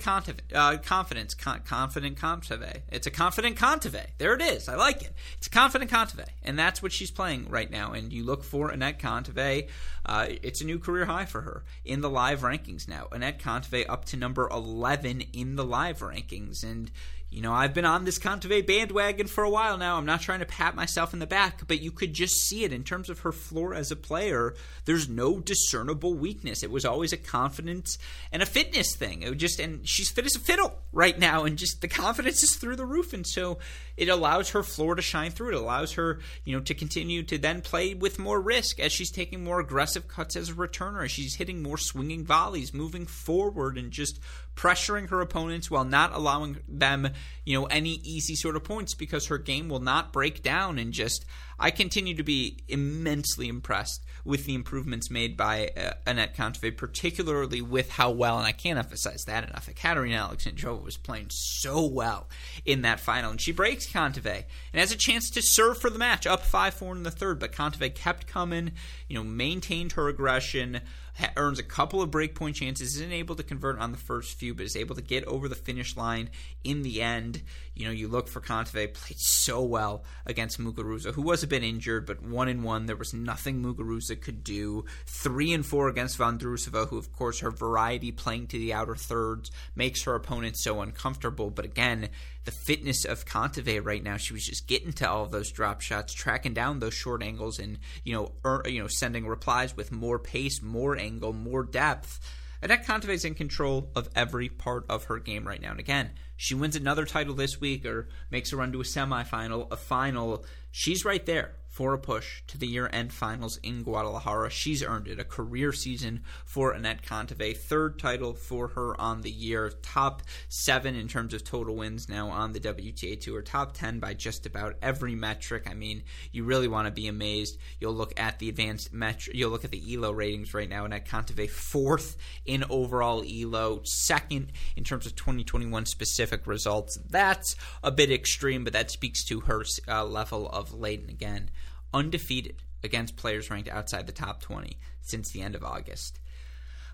uh, confidence, con- confident Kontaveit. It's a confident Kontaveit. There it is. I like it. It's a confident Kontaveit, and that's what she's playing right now. And you look for Anett Kontaveit. Uh, it's a new career high for her in the live rankings now. Anett Kontaveit up to number 11 in the live rankings, and you know, I've been on this Kontaveit bandwagon for a while now. I'm not trying to pat myself in the back, but you could just see it in terms of her floor as a player. There's no discernible weakness. It was always a confidence and a fitness thing. It just and she's fit as a fiddle right now, and just the confidence is through the roof, and so it allows her floor to shine through. It allows her, you know, to continue to then play with more risk as she's taking more aggressive cuts as a returner, as she's hitting more swinging volleys, moving forward, and just pressuring her opponents while not allowing them, you know, any easy sort of points because her game will not break down and just I continue to be immensely impressed with the improvements made by uh, Anett Kontaveit, particularly with how well, and I can't emphasize that enough, Katerina Alexandrova was playing so well in that final, and she breaks Kontaveit and has a chance to serve for the match, up 5-4 in the third, but Kontaveit kept coming, you know, maintained her aggression, earns a couple of breakpoint chances, isn't able to convert on the first few, but is able to get over the finish line in the end. You know, you look for Kontaveit, played so well against Muguruza, who was a bit injured, but one in one, there was nothing Muguruza could do. Three and four against Vondrousova, who, of course, her variety playing to the outer thirds makes her opponent so uncomfortable. But again, the fitness of Kontaveit right now, she was just getting to all of those drop shots, tracking down those short angles, and you know, er, you know, sending replies with more pace, more angle, more depth. Anett Kontaveit is in control of every part of her game right now. And again, she wins another title this week or makes a run to a semifinal, a final. She's right there for a push to the year end finals in Guadalajara. She's earned it. A career season for Anett Kontaveit. Third title for her on the year. Top seven in terms of total wins now on the WTA Tour. Top 10 by just about every metric. I mean, you really want to be amazed. You'll look at the advanced metric, you'll look at the ELO ratings right now. Anett Kontaveit, fourth in overall ELO, second in terms of 2021 specific results. That's a bit extreme, but that speaks to her uh, level of late and again undefeated against players ranked outside the top 20 since the end of August.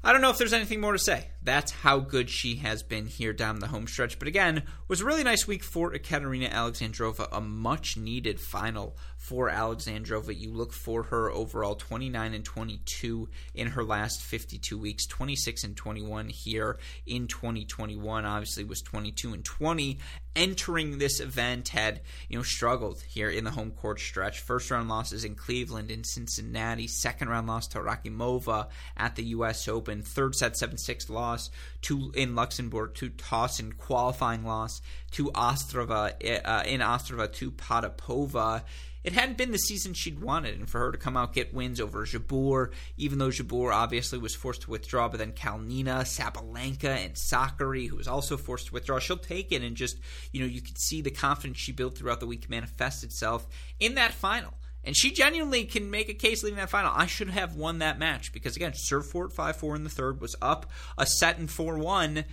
I don't know if there's anything more to say. That's how good she has been here down the home stretch. But again, was a really nice week for Ekaterina Alexandrova, a much needed final for Alexandrova. You look for her overall 29 and 22 in her last 52 weeks, 26 and 21 here in 2021. Obviously, was 22 and 20 entering this event. Had you know struggled here in the home court stretch. First round losses in Cleveland and Cincinnati. Second round loss to Rakhimova at the U.S. Open. Third set 7 6 loss to in Luxembourg to Tauson qualifying loss to Ostrava uh, in Ostrava to Potapova it hadn't been the season she'd wanted, and for her to come out get wins over Jabeur, even though Jabeur obviously was forced to withdraw, but then Kalinina, Sabalenka, and Sakkari, who was also forced to withdraw, she'll take it, and just you know you could see the confidence she built throughout the week manifest itself in that final. And she genuinely can make a case leaving that final. I should have won that match because again, serve for 5 4 in the third, was up a set in 4 1.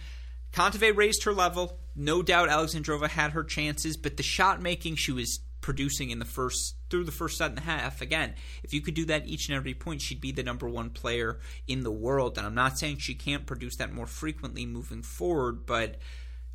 Kontaveit raised her level. No doubt Alexandrova had her chances, but the shot making she was producing in the first through the first set and a half. Again, if you could do that each and every point, she'd be the number one player in the world. And I'm not saying she can't produce that more frequently moving forward, but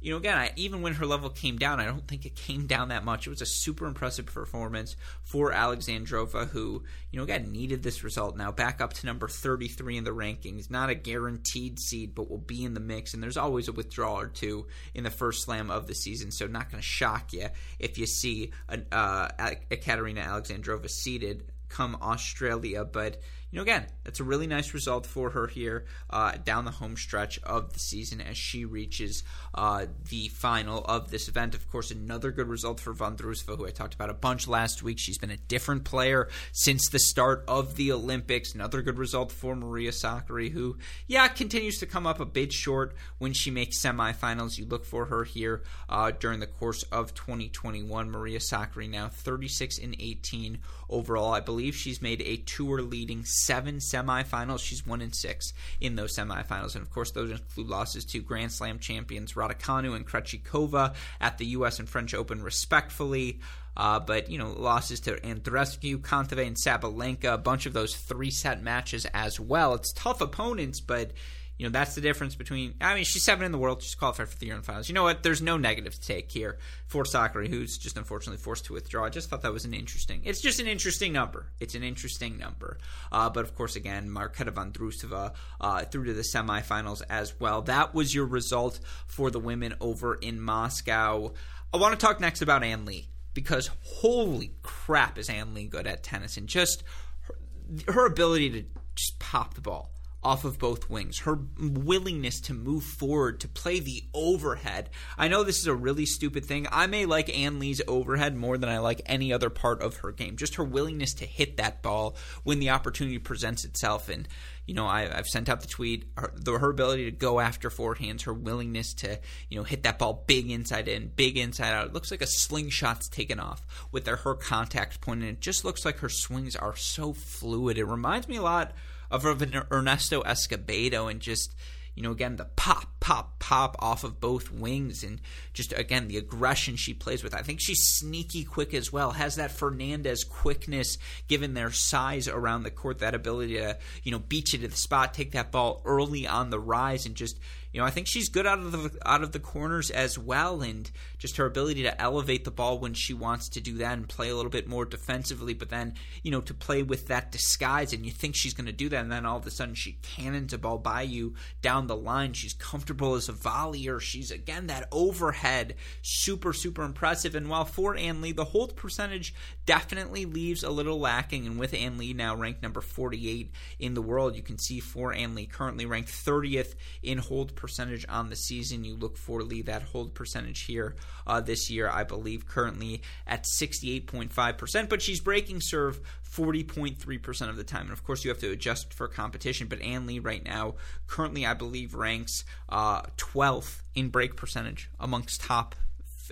you know, again, I, even when her level came down, I don't think it came down that much. It was a super impressive performance for Alexandrova, who, you know, again, needed this result. Now back up to number 33 in the rankings. Not a guaranteed seed, but will be in the mix. And there's always a withdrawal or two in the first slam of the season, so not going to shock you if you see a, uh, Ekaterina Alexandrova seated come Australia. But you know, again, that's a really nice result for her here uh, down the home stretch of the season as she reaches uh, the final of this event. Of course, another good result for Vondrousova, who I talked about a bunch last week. She's been a different player since the start of the Olympics. Another good result for Maria Sakkari, who, yeah, continues to come up a bit short when she makes semifinals. You look for her here uh, during the course of 2021. Maria Sakkari now 36 and 18 overall. I believe she's made a tour leading seven semifinals. She's one in six in those semifinals, and of course, those include losses to Grand Slam champions Raducanu and Krejcikova at the U.S. and French Open, respectfully. Uh, but you know, losses to Andreescu, Kontaveit, and Sabalenka, a bunch of those three-set matches as well. It's tough opponents, but you know, that's the difference between. I mean, she's seven in the world. She's qualified for the year in finals. You know what? There's no negative to take here for Sakkari, who's just unfortunately forced to withdraw. I just thought that was an interesting. It's just an interesting number. It's an interesting number. Uh, but of course, again, Marketa Vondrousova uh, through to the semifinals as well. That was your result for the women over in Moscow. I want to talk next about Ann Li because holy crap, is Ann Li good at tennis and just her, her ability to just pop the ball off of both wings. Her willingness to move forward, to play the overhead. I know this is a really stupid thing. I may like Ann Li's overhead more than I like any other part of her game. Just her willingness to hit that ball when the opportunity presents itself. And, you know, I, have sent out the tweet. Her, the, her ability to go after forehands, her willingness to, you know, hit that ball big inside in, big inside out. It looks like a slingshot's taken off with her, her contact. And it just looks like her swings are so fluid. It reminds me a lot of Ernesto Escobedo and just, you know, again, the pop, pop, pop off of both wings, and just again the aggression she plays with. I think she's sneaky quick as well. Has that Fernandez quickness, given their size around the court, that ability to you know beat you to the spot, take that ball early on the rise, and just you know, I think she's good out of the out of the corners as well, and just her ability to elevate the ball when she wants to do that and play a little bit more defensively. But then, you know, to play with that disguise, and you think she's going to do that, and then all of a sudden she cannons a ball by you down the line. She's comfortable as a volleyer. She's again that overhead, super super impressive. And while for Ann Li, the hold percentage definitely leaves a little lacking. And with Ann Li now ranked number 48 in the world, you can see for Ann Li currently ranked 30th in hold percentage percentage on the season. You look for Li that hold percentage here uh, this year, I believe, currently at 68.5%, but she's breaking serve 40.3% of the time. And of course, you have to adjust for competition, but Ann Li right now, currently, I believe, ranks uh, 12th in break percentage amongst top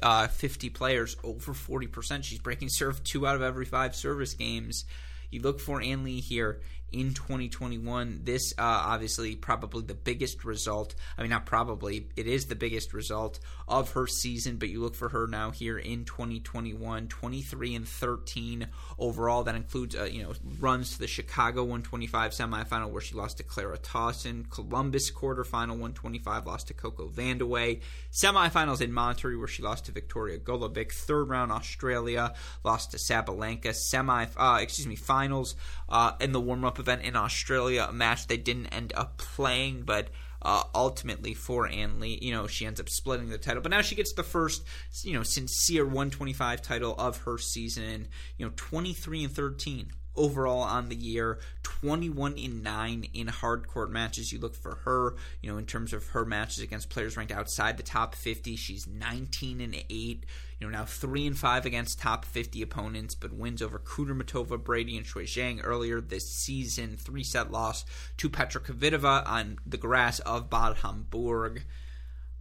uh, 50 players, over 40%. She's breaking serve two out of every five service games. You look for Ann Li here in 2021. This, uh, obviously, probably the biggest result. I mean, not probably, it is the biggest result of her season, but you look for her now here in 2021, 23 and 13 overall. That includes, uh, you know, runs to the Chicago 125 semifinal where she lost to Clara Tauson, Columbus quarterfinal 125 lost to Coco Vandeweghe, semifinals in Monterrey where she lost to Viktorija Golubic, third round Australia lost to Sabalenka, semi, uh, excuse me, finals uh, in the warm up event in Australia, a match they didn't end up playing, but uh, ultimately for Ann Li, you know, she ends up splitting the title. But now she gets the first, you know, sincere 125 title of her season. You know, 23 and 13 overall on the year, 21 in 9 in hard court matches. You look for her, you know, in terms of her matches against players ranked outside the top 50, she's 19 and 8. Know, now 3 and 5 against top 50 opponents, but wins over Kudermetova, Brady, and Shuai Zhang earlier this season. Three set loss to Petra Kvitova on the grass of Bad Homburg.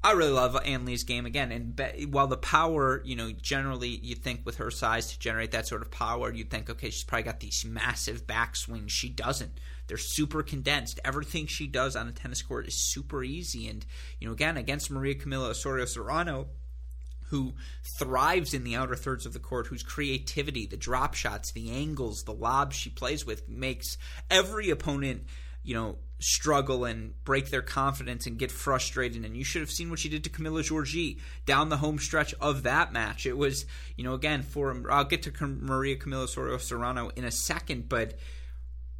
I really love Ann Li's game again. And be, while the power, you know, generally you think with her size to generate that sort of power, you'd think, okay, she's probably got these massive backswings. She doesn't. They're super condensed. Everything she does on a tennis court is super easy. And, you know, again, against Maria Camila Osorio Serrano, who thrives in the outer thirds of the court, whose creativity, the drop shots, the angles, the lobs she plays with makes every opponent, you know, struggle and break their confidence and get frustrated. And you should have seen what she did to Camila Giorgi down the home stretch of that match. It was, you know, again, for I'll get to Maria Camila Sorio Serrano in a second, but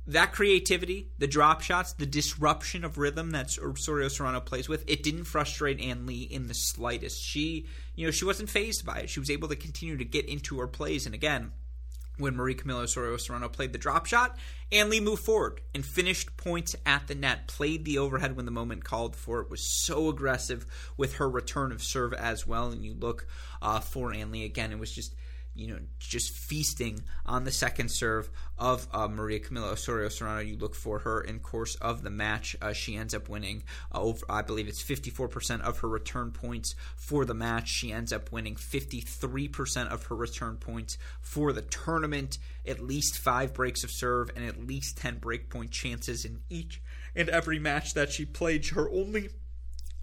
that creativity, the drop shots, the disruption of rhythm that Sorio Serrano plays with, it didn't frustrate Ann Li in the slightest. She, you know, she wasn't fazed by it. She was able to continue to get into her plays. And again, when Marie Camila Osorio Serrano played the drop shot, Ann Li moved forward and finished points at the net, played the overhead when the moment called for it, was so aggressive with her return of serve as well. And you look uh, for Ann Li again, it was just you know, just feasting on the second serve of uh, Maria Camila Osorio Serrano. You look for her in course of the match. Uh, she ends up winning, uh, over, I believe it's 54% of her return points for the match. She ends up winning 53% of her return points for the tournament. At least five breaks of serve and at least 10 break point chances in each and every match that she played. Her only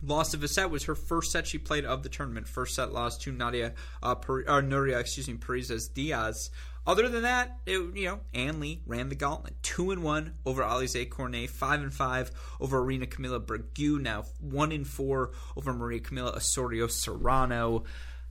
loss of a set was her first set she played of the tournament. First set loss to Nadia, uh, per, or Nuria, excuse me, Parrizas Diaz. Other than that, it, you know, Ann Li ran the gauntlet. Two and one over Alize Cornet, five and five over Irina-Camelia Begu. Now one and four over Maria Camila Osorio Serrano.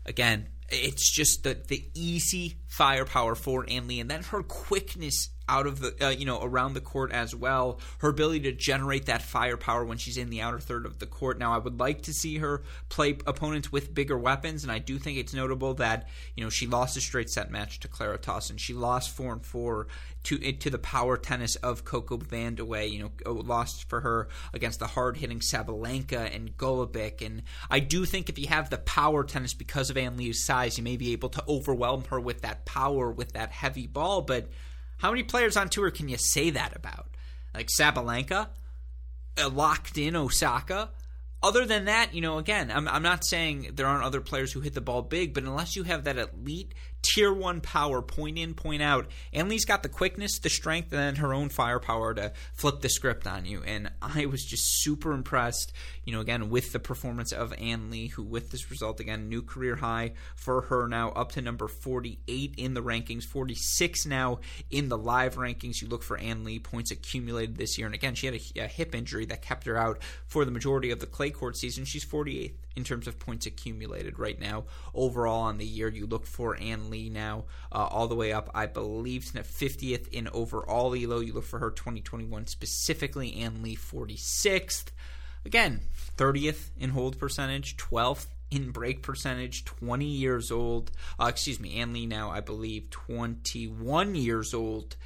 Again, it's just the the easy firepower for Ann Li, and then her quickness out of the uh, you know around the court as well. Her ability to generate that firepower when she's in the outer third of the court. Now, I would like to see her play opponents with bigger weapons, and I do think it's notable that you know she lost a straight set match to Clara Tauson. She lost four and four to to the power tennis of Coco Vandeweghe. You know, lost for her against the hard hitting Sabalenka and Golubic. And I do think if you have the power tennis because of Ann Li's size, you may be able to overwhelm her with that power, with that heavy ball, but how many players on tour can you say that about? Like Sabalenka, uh, locked in Osaka. Other than that, you know, again, I'm, I'm not saying there aren't other players who hit the ball big, but unless you have that elite tier one power, point in, point out. Ann Li's got the quickness, the strength, and her own firepower to flip the script on you. And I was just super impressed, you know, again, with the performance of Li, who with this result, again, new career high for her now up to number 48 in the rankings, 46 now in the live rankings. You look for Li, points accumulated this year. And again, she had a, a hip injury that kept her out for the majority of the clay court season. She's 48th in terms of points accumulated right now. Overall on the year, you look for Li now uh, all the way up, I believe, to 50th in overall ELO. You look for her 2021 specifically, Ann Li 46th. Again, 30th in hold percentage, 12th in break percentage, 20 years old. Uh, excuse me, Ann Li now, I believe, 21 years old.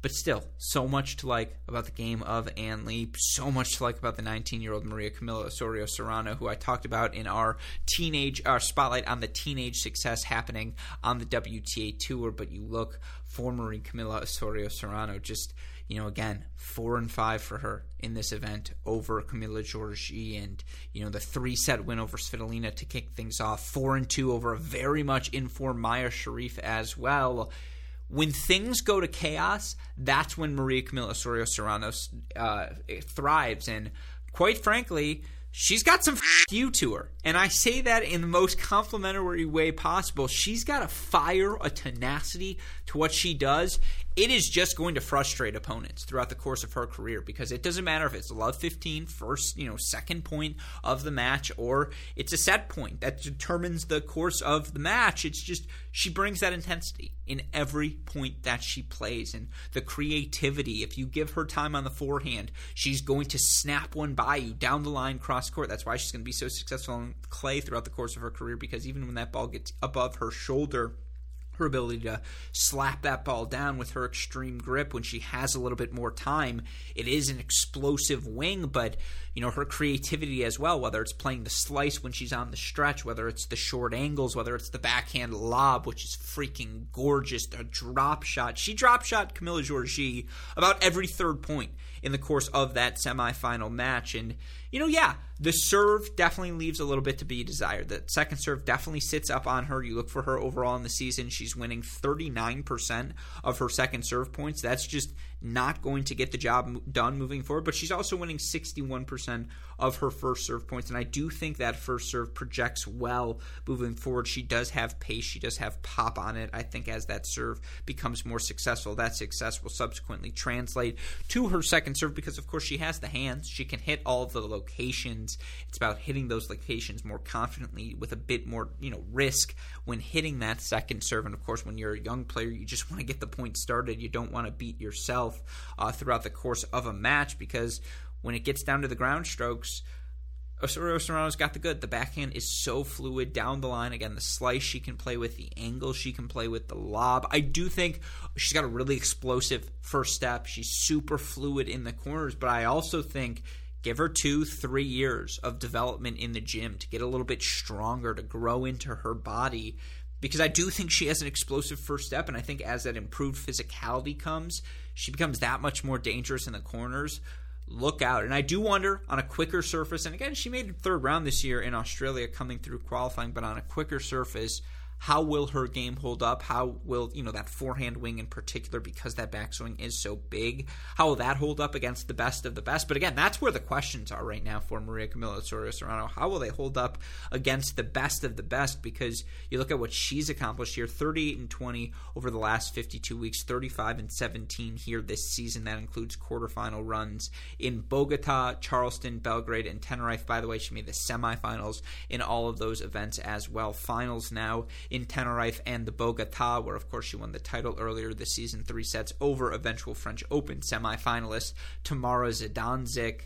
But still, so much to like about the game of Ann Li, so much to like about the 19 year old Maria Camila Osorio Serrano, who I talked about in our teenage, our spotlight on the teenage success happening on the WTA Tour. But you look for Maria Camila Osorio Serrano, just, you know, again, four and five for her in this event over Camila Giorgi, and, you know, the three set win over Svitolina to kick things off, four and two over a very much informed Mayar Sherif as well when things go to chaos, that's when Maria Camila Osorio Serrano uh, thrives. And quite frankly, she's got some f- you to her. And I say that in the most complimentary way possible. She's got a fire, a tenacity to what she does it is just going to frustrate opponents throughout the course of her career because it doesn't matter if it's love 15 first you know second point of the match or it's a set point that determines the course of the match. It's just she brings that intensity in every point that she plays and the creativity. If you give her time on the forehand she's going to snap one by you down the line cross court. That's why she's going to be so successful on clay throughout the course of her career because even when that ball gets above her shoulder her ability to slap that ball down with her extreme grip when she has a little bit more time. It is an explosive wing, but you know her creativity as well. Whether it's playing the slice when she's on the stretch, whether it's the short angles, whether it's the backhand lob, which is freaking gorgeous, a drop shot. She drop shot Camila Giorgi about every third point in the course of that semifinal match, and you know, yeah, the serve definitely leaves a little bit to be desired. The second serve definitely sits up on her. You look for her overall in the season. She's winning 39% of her second serve points. That's just not going to get the job done moving forward. But she's also winning 61% of her first serve points. And I do think that first serve projects well moving forward. She does have pace, she does have pop on it. I think as that serve becomes more successful, that success will subsequently translate to her second serve because, of course, she has the hands. She can hit all of the locations. It's about hitting those locations more confidently with a bit more, you know, risk when hitting that second serve. And of course, when you're a young player, you just want to get the point started. You don't want to beat yourself uh, throughout the course of a match because when it gets down to the ground strokes, Osorio Serrano's got the good. The backhand is so fluid down the line. Again, the slice she can play with, the angle she can play with, the lob. I do think she's got a really explosive first step. She's super fluid in the corners, but I also think give her two, three years of development in the gym to get a little bit stronger, to grow into her body. Because I do think she has an explosive first step, and I think as that improved physicality comes, she becomes that much more dangerous in the corners look out. And I do wonder on a quicker surface, and again, she made third round this year in Australia coming through qualifying, but on a quicker surface, how will her game hold up? How will, you know, that forehand wing in particular, because that backswing is so big, how will that hold up against the best of the best? But again, that's where the questions are right now for Maria Camila Osorio Serrano. How will they hold up against the best of the best? Because you look at what she's accomplished here 38 and 20 over the last 52 weeks, 35 and 17 here this season. That includes quarterfinal runs in Bogota, Charleston, Belgrade, and Tenerife. By the way, she made the semifinals in all of those events as well. Finals now in Tenerife and the Bogota, where of course she won the title earlier this season, three sets over eventual French Open semifinalist Tamara Zidansek.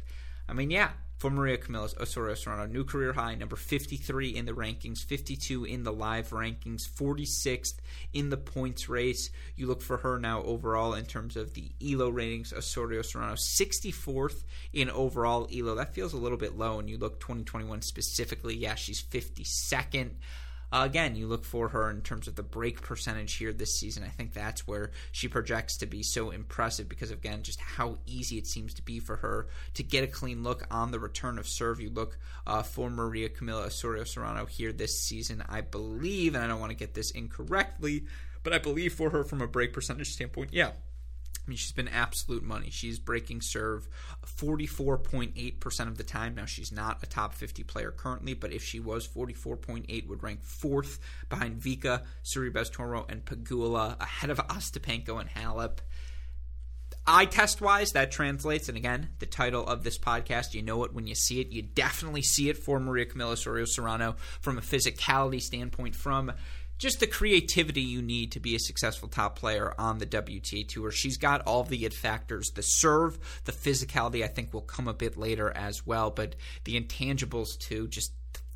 I mean, yeah, for Maria Camila Osorio Serrano, new career high, number 53 in the rankings, 52 in the live rankings, 46th in the points race. You look for her now overall in terms of the ELO ratings. Osorio Serrano, 64th in overall ELO. That feels a little bit low. And you look 2021 specifically, yeah, she's 52nd. Uh, again, you look for her in terms of the break percentage here this season. I think that's where she projects to be so impressive because, again, just how easy it seems to be for her to get a clean look on the return of serve. You look uh, for Maria Camila Osorio Serrano here this season, I believe, and I don't want to get this incorrectly, but I believe for her from a break percentage standpoint, yeah, I mean, she's been absolute money. She's breaking serve 44.8% of the time. Now, she's not a top 50 player currently, but if she was, 44.8 would rank fourth behind Vika, Sorribes Toro, and Pegula, ahead of Ostapenko and Halep. Eye test wise, that translates. And again, the title of this podcast, you know it when you see it. You definitely see it for Maria Camila Osorio Serrano from a physicality standpoint, from just the creativity you need to be a successful top player on the WTA Tour. She's got all the it factors. The serve, the physicality, I think will come a bit later as well, but the intangibles too, just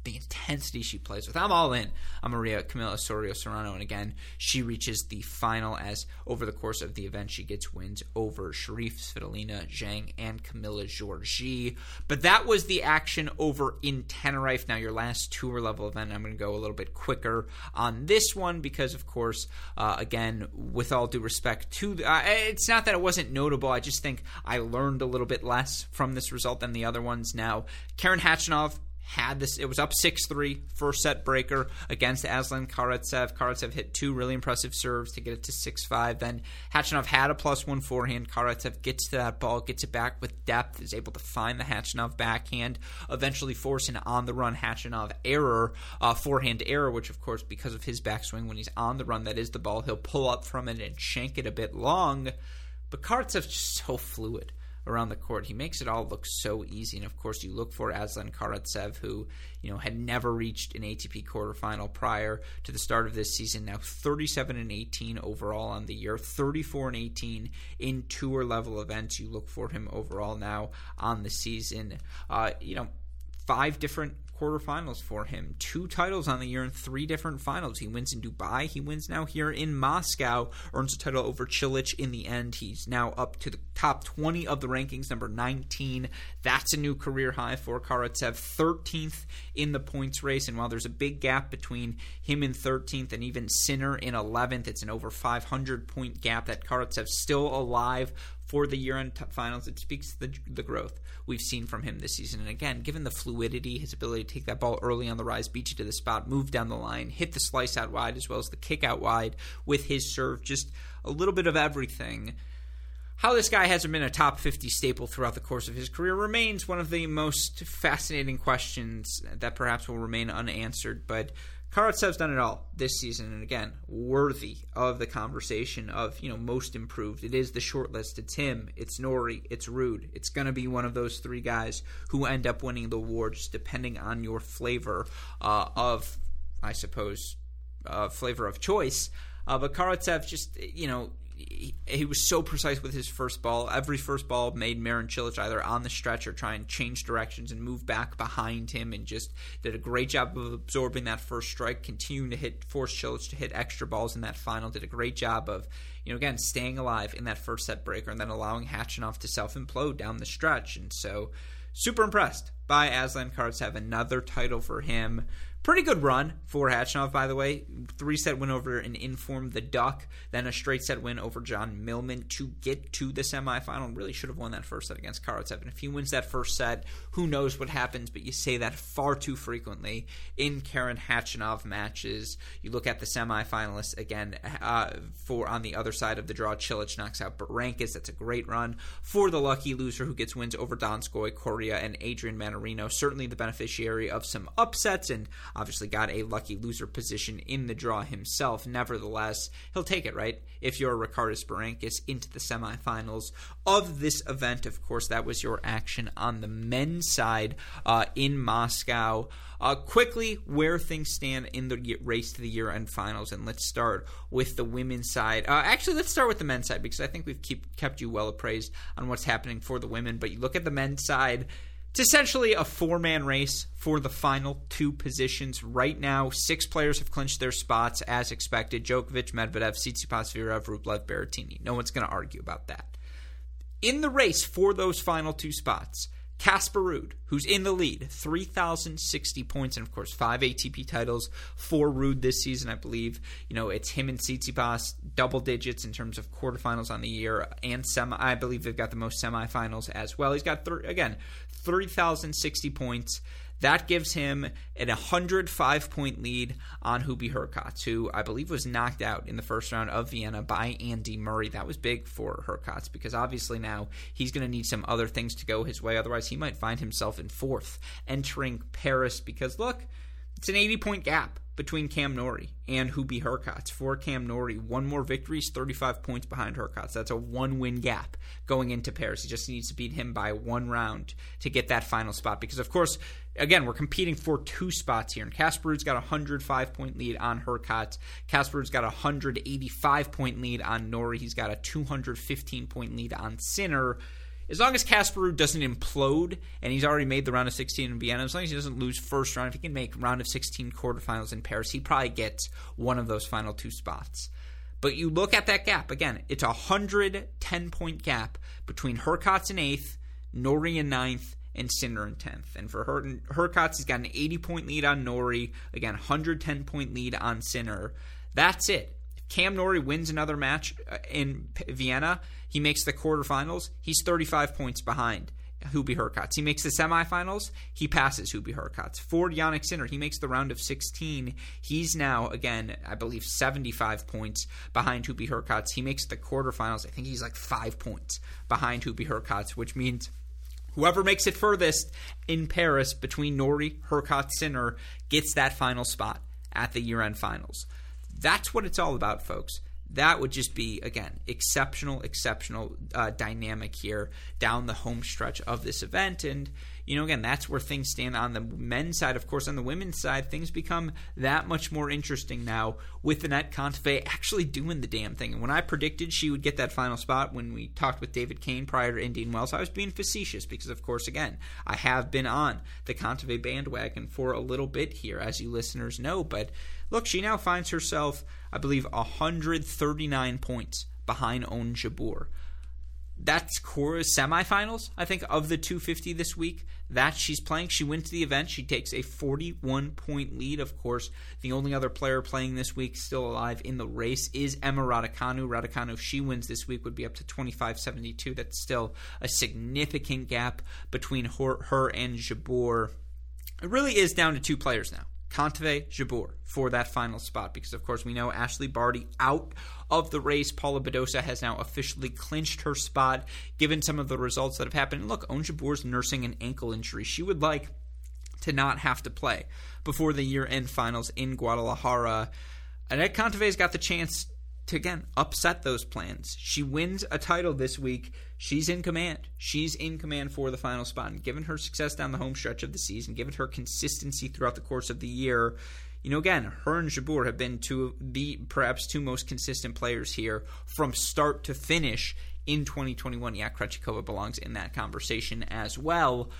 the intensity she plays with. I'm all in I'm Maria Camila Osorio Serrano, and again, she reaches the final as over the course of the event she gets wins over Sherif Svitolina, Zhang, and Camila Giorgi. But that was the action over in Tenerife. Now, your last tour level event, I'm going to go a little bit quicker on this one because, of course, uh, again, with all due respect to, uh, it's not that it wasn't notable. I just think I learned a little bit less from this result than the other ones. Now, Karen Khachanov had this. It was up 6-3, first set breaker against Aslan Karatsev. Karatsev hit two really impressive serves to get it to 6-5. Then Khachanov had a plus one forehand. Karatsev gets to that ball, gets it back with depth, is able to find the Khachanov backhand, eventually forcing on the run Khachanov error, uh, forehand error, which of course because of his backswing when he's on the run, that is the ball. He'll pull up from it and shank it a bit long. But Karatsev's just so fluid around the court. He makes it all look so easy. And of course, you look for Aslan Karatsev, who you know had never reached an ATP quarterfinal prior to the start of this season. Now 37 and 18 overall on the year, 34 and 18 in tour level events. You look for him overall now on the season. Uh, you know, five different quarterfinals for him. Two titles on the year in three different finals. He wins in Dubai. He wins now here in Moscow. Earns a title over Cilic in the end. He's now up to the top 20 of the rankings, number 19. That's a new career high for Karatsev. 13th in the points race. And while there's a big gap between him in 13th and even Sinner in 11th, it's an over 500 point gap that Karatsev's still alive for the year-end finals. It speaks to the, the growth we've seen from him this season. And again, given the fluidity, his ability to take that ball early on the rise, beat you to the spot, move down the line, hit the slice out wide as well as the kick out wide with his serve, just a little bit of everything. How this guy hasn't been a top 50 staple throughout the course of his career remains one of the most fascinating questions that perhaps will remain unanswered. But Karatsev's done it all this season, and again, worthy of the conversation of you know most improved. It is the short list. It's him. It's Norrie. It's Ruud. It's going to be one of those three guys who end up winning the award, just depending on your flavor uh, of, I suppose, uh, flavor of choice. Uh, but Karatsev just you know he, he, was so precise with his first ball. Every first ball made Marin Cilic either on the stretch or try and change directions and move back behind him, and just did a great job of absorbing that first strike, continuing to hit, force Cilic to hit extra balls in that final. Did a great job of, you know, again staying alive in that first set breaker, and then allowing Khachanov to self implode down the stretch. And so, super impressed by Aslan Karatsev. Another title for him. Pretty good run for Khachanov, by the way. Three set win over an informed the Duck, then a straight set win over John Millman to get to the semifinal. Really should have won that first set against Karatsev. And if he wins that first set, who knows what happens? But you say that far too frequently in Karen Khachanov matches. You look at the semifinalists again uh, for on the other side of the draw. Cilic knocks out Berankis. That's a great run for the lucky loser who gets wins over Donskoy, Coria, and Adrian Mannarino. Certainly the beneficiary of some upsets and obviously got a lucky loser position in the draw himself. Nevertheless, he'll take it, right? If you're Ricardas Berankis into the semifinals of this event, of course, that was your action on the men's side uh, in Moscow. Uh, quickly, where things stand in the race to the year end finals, and let's start with the women's side. Uh, actually, let's start with the men's side because I think we've keep, kept you well appraised on what's happening for the women. But you look at the men's side it's essentially a four man race for the final two positions. Right now, six players have clinched their spots as expected Djokovic, Medvedev, Tsitsipas, Zverev, Rublev, Berrettini. No one's going to argue about that. In the race for those final two spots, Casper Ruud, who's in the lead, 3,060 points, and of course, five ATP titles for Ruud this season, I believe. You know, it's him and Tsitsipas, double digits in terms of quarterfinals on the year, and semi. I believe they've got the most semifinals as well. He's got, th- again, 3,060 points. That gives him an 105 point lead on Hubie Hurkacz, who I believe was knocked out in the first round of Vienna by Andy Murray. That was big for Hurkacz because obviously now he's going to need some other things to go his way. Otherwise, he might find himself in fourth entering Paris because look, it's an 80 point gap between Cam Norrie and Hubie Hurkacz. For Cam Norrie, one more victory is 35 points behind Hurkacz. That's a one win gap going into Paris. He just needs to beat him by one round to get that final spot because, of course, again, we're competing for two spots here. And Casper Ruud's got a 105 point lead on Hurkacz. Casper Ruud's got a 185 point lead on Norrie. He's got a 215 point lead on Sinner. As long as Casper doesn't implode and he's already made the round of 16 in Vienna, as long as he doesn't lose first round, if he can make round of 16 quarterfinals in Paris, he probably gets one of those final two spots. But you look at that gap again; it's a 110 point gap between Hurkacz in eighth, Norrie in ninth, and Sinner in 10th. And for Her- Hurkacz, he's got an 80 point lead on Norrie, again, 110 point lead on Sinner. That's it. Cam Norrie wins another match uh, in Vienna, he makes the quarterfinals, he's 35 points behind. Hubie Hurkacz. He makes the semifinals. He passes Hubie Hurkacz. For Jannik Sinner, he makes the round of 16. He's now, again, I believe 75 points behind Hubie Hurkacz. He makes the quarterfinals. I think he's like five points behind Hubie Hurkacz, which means Whoever makes it furthest in Paris between Norrie, Hurkacz, Sinner gets that final spot at the year end finals. That's what it's all about, folks. That would just be, again, exceptional, exceptional uh, dynamic here down the home stretch of this event. And you know, again, that's where things stand on the men's side. Of course, on the women's side, things become that much more interesting now with Anett Kontaveit actually doing the damn thing. And when I predicted she would get that final spot when we talked with David Kane prior to Indian Wells, I was being facetious because, of course, again, I have been on the Kontaveit bandwagon for a little bit here, as you listeners know. But look, she now finds herself, I believe, 139 points behind Ons Jabeur that's Cora's semifinals, I think, of the 250 this week that she's playing. She wins the event. She takes a 41 point lead. Of course, the only other player playing this week still alive in the race is Emma Raducanu. Raducanu, if she wins this week, would be up to 25.72. That's still a significant gap between her, her and Jabeur. It really is down to two players now. Kontaveit, Jabeur for that final spot because, of course, we know Ashleigh Barty out of the race. Paula Badosa has now officially clinched her spot given some of the results that have happened. And look, Ons Jabeur's nursing an ankle injury. She would like to not have to play before the year end finals in Guadalajara. Anett Kontaveit's got the chance to again upset those plans. She wins a title this week. She's in command. She's in command for the final spot. And given her success down the home stretch of the season, given her consistency throughout the course of the year, you know, again, her and Jabeur have been two of the perhaps two most consistent players here from start to finish in 2021. Yeah, Krejcikova belongs in that conversation as well.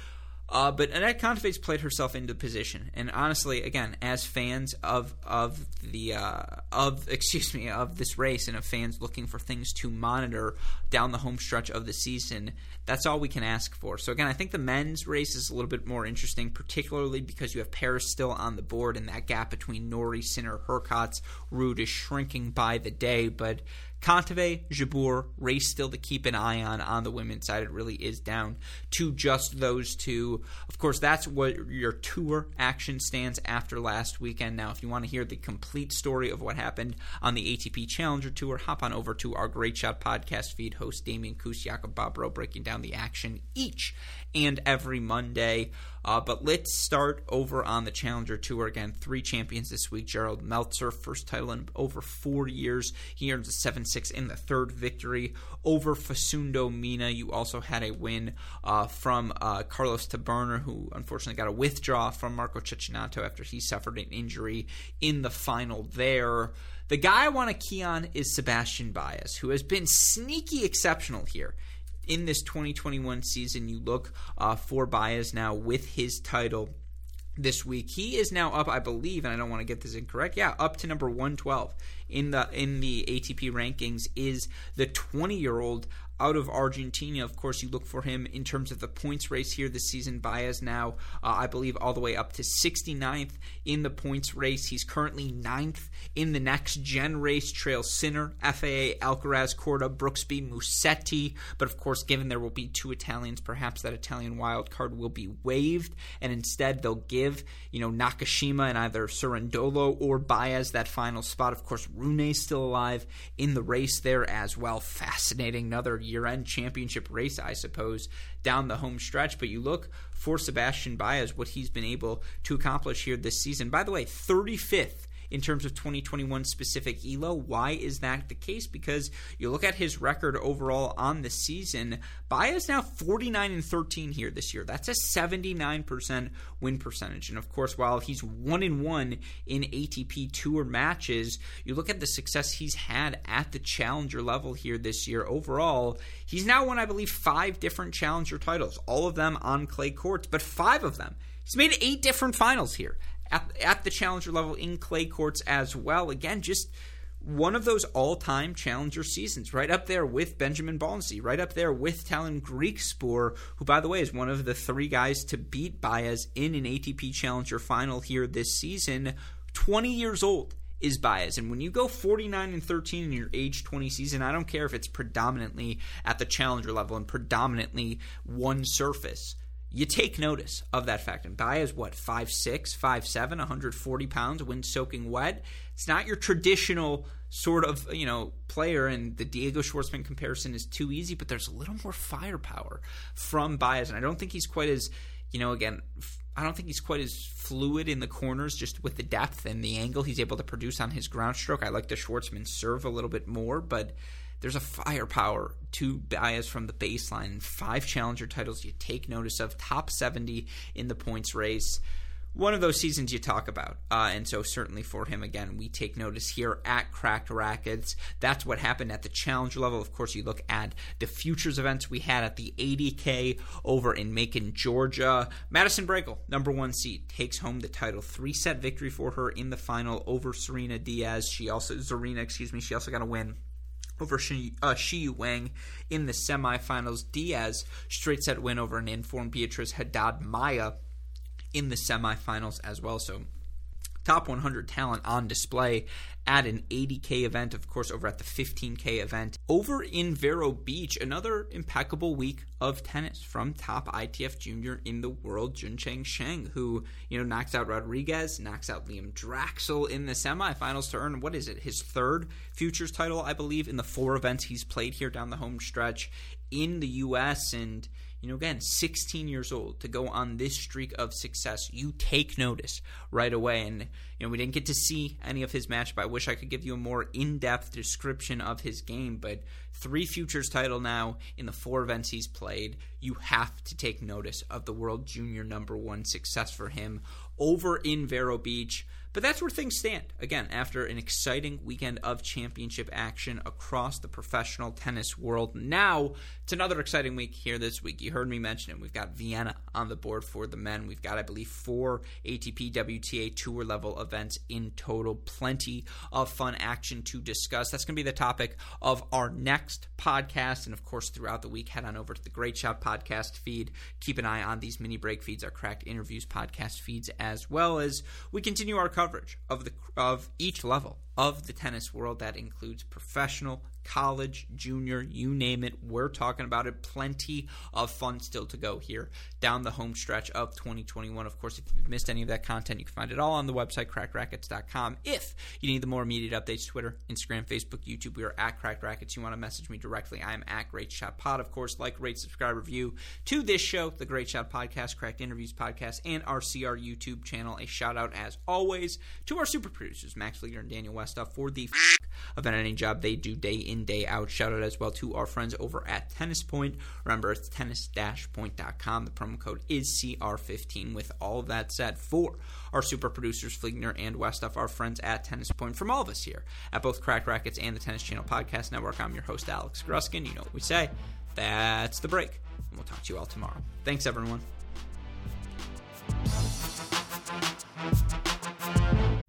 Uh, but Anett Kontaveit's played herself into position, and honestly, again, as fans of of the uh, of [LAUGHS] excuse me of this race and of fans looking for things to monitor down the home stretch of the season, that's all we can ask for. So again, I think the men's race is a little bit more interesting, particularly because you have Paris still on the board, and that gap between Norrie, Sinner, Hurkacz, Ruud is shrinking by the day. But Kontaveit, Jabeur, race still to keep an eye on on the women's side. It really is down to just those two. Of course, that's what your tour action stands after last weekend. Now, if you want to hear the complete story of what happened on the ATP Challenger Tour, hop on over to our Great Shot podcast feed. Host Damian Kus, Jakob Bobrow breaking down the action each and every Monday. Uh, but let's start over on the Challenger Tour again. Three champions this week. Gerald Melzer, first title in over four years. He earns a 7 6 in the third victory over Facundo Mena. You also had a win uh, from uh, Carlos Taberner, who unfortunately got a withdraw from Marco Cecchinato after he suffered an injury in the final there. The guy I want to key on is Sebastian Baez, who has been sneaky exceptional here in this 2021 season, you look uh, for Baez now with his title this week. He is now up, I believe, and I don't want to get this incorrect. Yeah, up to number 112 in the in the ATP rankings is the 20 year old out of Argentina. Of course, you look for him in terms of the points race here this season. Baez now, uh, I believe, all the way up to 69th in the points race. He's currently ninth in the next gen race. Trail Sinner, FAA, Alcaraz, Korda, Brooksby, Musetti. But of course, given there will be two Italians, perhaps that Italian wild card will be waived, and instead they'll give you know Nakashima and either Cerundolo or Baez that final spot. Of course, Rune's still alive in the race there as well. Fascinating, another year-end championship race, I suppose, down the home stretch. But you look for Sebastian Baez, what he's been able to accomplish here this season. By the way, 35th in terms of 2021 specific ELO. Why is that the case? Because you look at his record overall on the season, Baez now 49 and 13 here this year. That's a 79% win percentage. And of course, while he's 1 and 1 in ATP Tour matches, you look at the success he's had at the challenger level here this year overall, he's now won I believe 5 different challenger titles, all of them on clay courts, but 5 of them He's made eight different finals here at, at the challenger level in clay courts as well. Again, just one of those all-time challenger seasons, right up there with Benjamin Bonzi, right up there with Tallon Griekspoor, who, by the way, is one of the three guys to beat Baez in an ATP Challenger final here this season. 20 years old is Baez. And when you go 49 and 13 in your age 20 season, I don't care if it's predominantly at the challenger level and predominantly one surface you take notice of that fact. And Baez, what, 5'6, 5'7, 140 pounds, wind soaking wet. It's not your traditional sort of, you know, player, and the Diego Schwartzman comparison is too easy, but there's a little more firepower from Baez. And I don't think he's quite as, you know, again, I don't think he's quite as fluid in the corners just with the depth and the angle he's able to produce on his ground stroke. I like the Schwartzman serve a little bit more, but there's a firepower to Baez from the baseline. Five challenger titles you take notice of, top 70 in the points race. One of those seasons you talk about. Uh, and so, certainly for him, again, we take notice here at Cracked Racquets. That's what happened at the challenger level. Of course, you look at the futures events we had at the 80K over in Macon, Georgia. Madison Brengle, number one seed, takes home the title. Three set victory for her in the final over Serena Diyas. She also, Zarina, excuse me, she also got a win over Shi, uh, Wang in the semifinals. Diyas straight set win over an informed Beatriz Haddad Maia in the semifinals as well. So top 100 talent on display at an 80K event, of course, over at the 15K event. Over in Vero Beach, another impeccable week of tennis from top ITF junior in the world, Juncheng Shang, who, you know, knocks out Rodriguez, knocks out Liam Draxl in the semifinals to earn, what is it, his third futures title, I believe, in the four events he's played here down the home stretch in the U.S. And, you know, again, 16 years old to go on this streak of success, you take notice right away. And, you know, we didn't get to see any of his match, but I wish I could give you a more in depth description of his game. But three futures title now in the four events he's played. You have to take notice of the world junior number one success for him over in Vero Beach. But that's where things stand. Again, after an exciting weekend of championship action across the professional tennis world. Now, it's another exciting week here this week. You heard me mention it. We've got Vienna on the board for the men. We've got, I believe, four ATP WTA tour level events in total. Plenty of fun action to discuss. That's going to be the topic of our next podcast. And of course, throughout the week, head on over to the Great Shot podcast feed. Keep an eye on these mini break feeds, our cracked interviews podcast feeds, as well as we continue our coverage coverage of the of each level of the tennis world that includes professional, college, junior, you name it. We're talking about it. Plenty of fun still to go here down the home stretch of 2021. Of course, if you've missed any of that content, you can find it all on the website, crackedracquets.com. If you need the more immediate updates, Twitter, Instagram, Facebook, YouTube, we are at Cracked Racquets. You want to message me directly, I am at Great Shot Pod. Of course, like, rate, subscribe, review to this show, the Great Shot Podcast, Cracked Interviews Podcast, and our CR YouTube channel. A shout out, as always, to our super producers, Max Fleeter and Daniel Westoff, for the f- of any job they do day in, day out. Shout out as well to our friends over at Tennis Point. Remember, it's tennis-point.com. The promo code is CR15. With all of that said, for our super producers, Fligner and Westoff, our friends at Tennis Point, from all of us here at both Cracked Racquets and the Tennis Channel Podcast Network, I'm your host, Alex Gruskin. You know what we say. That's the break. And we'll talk to you all tomorrow. Thanks, everyone.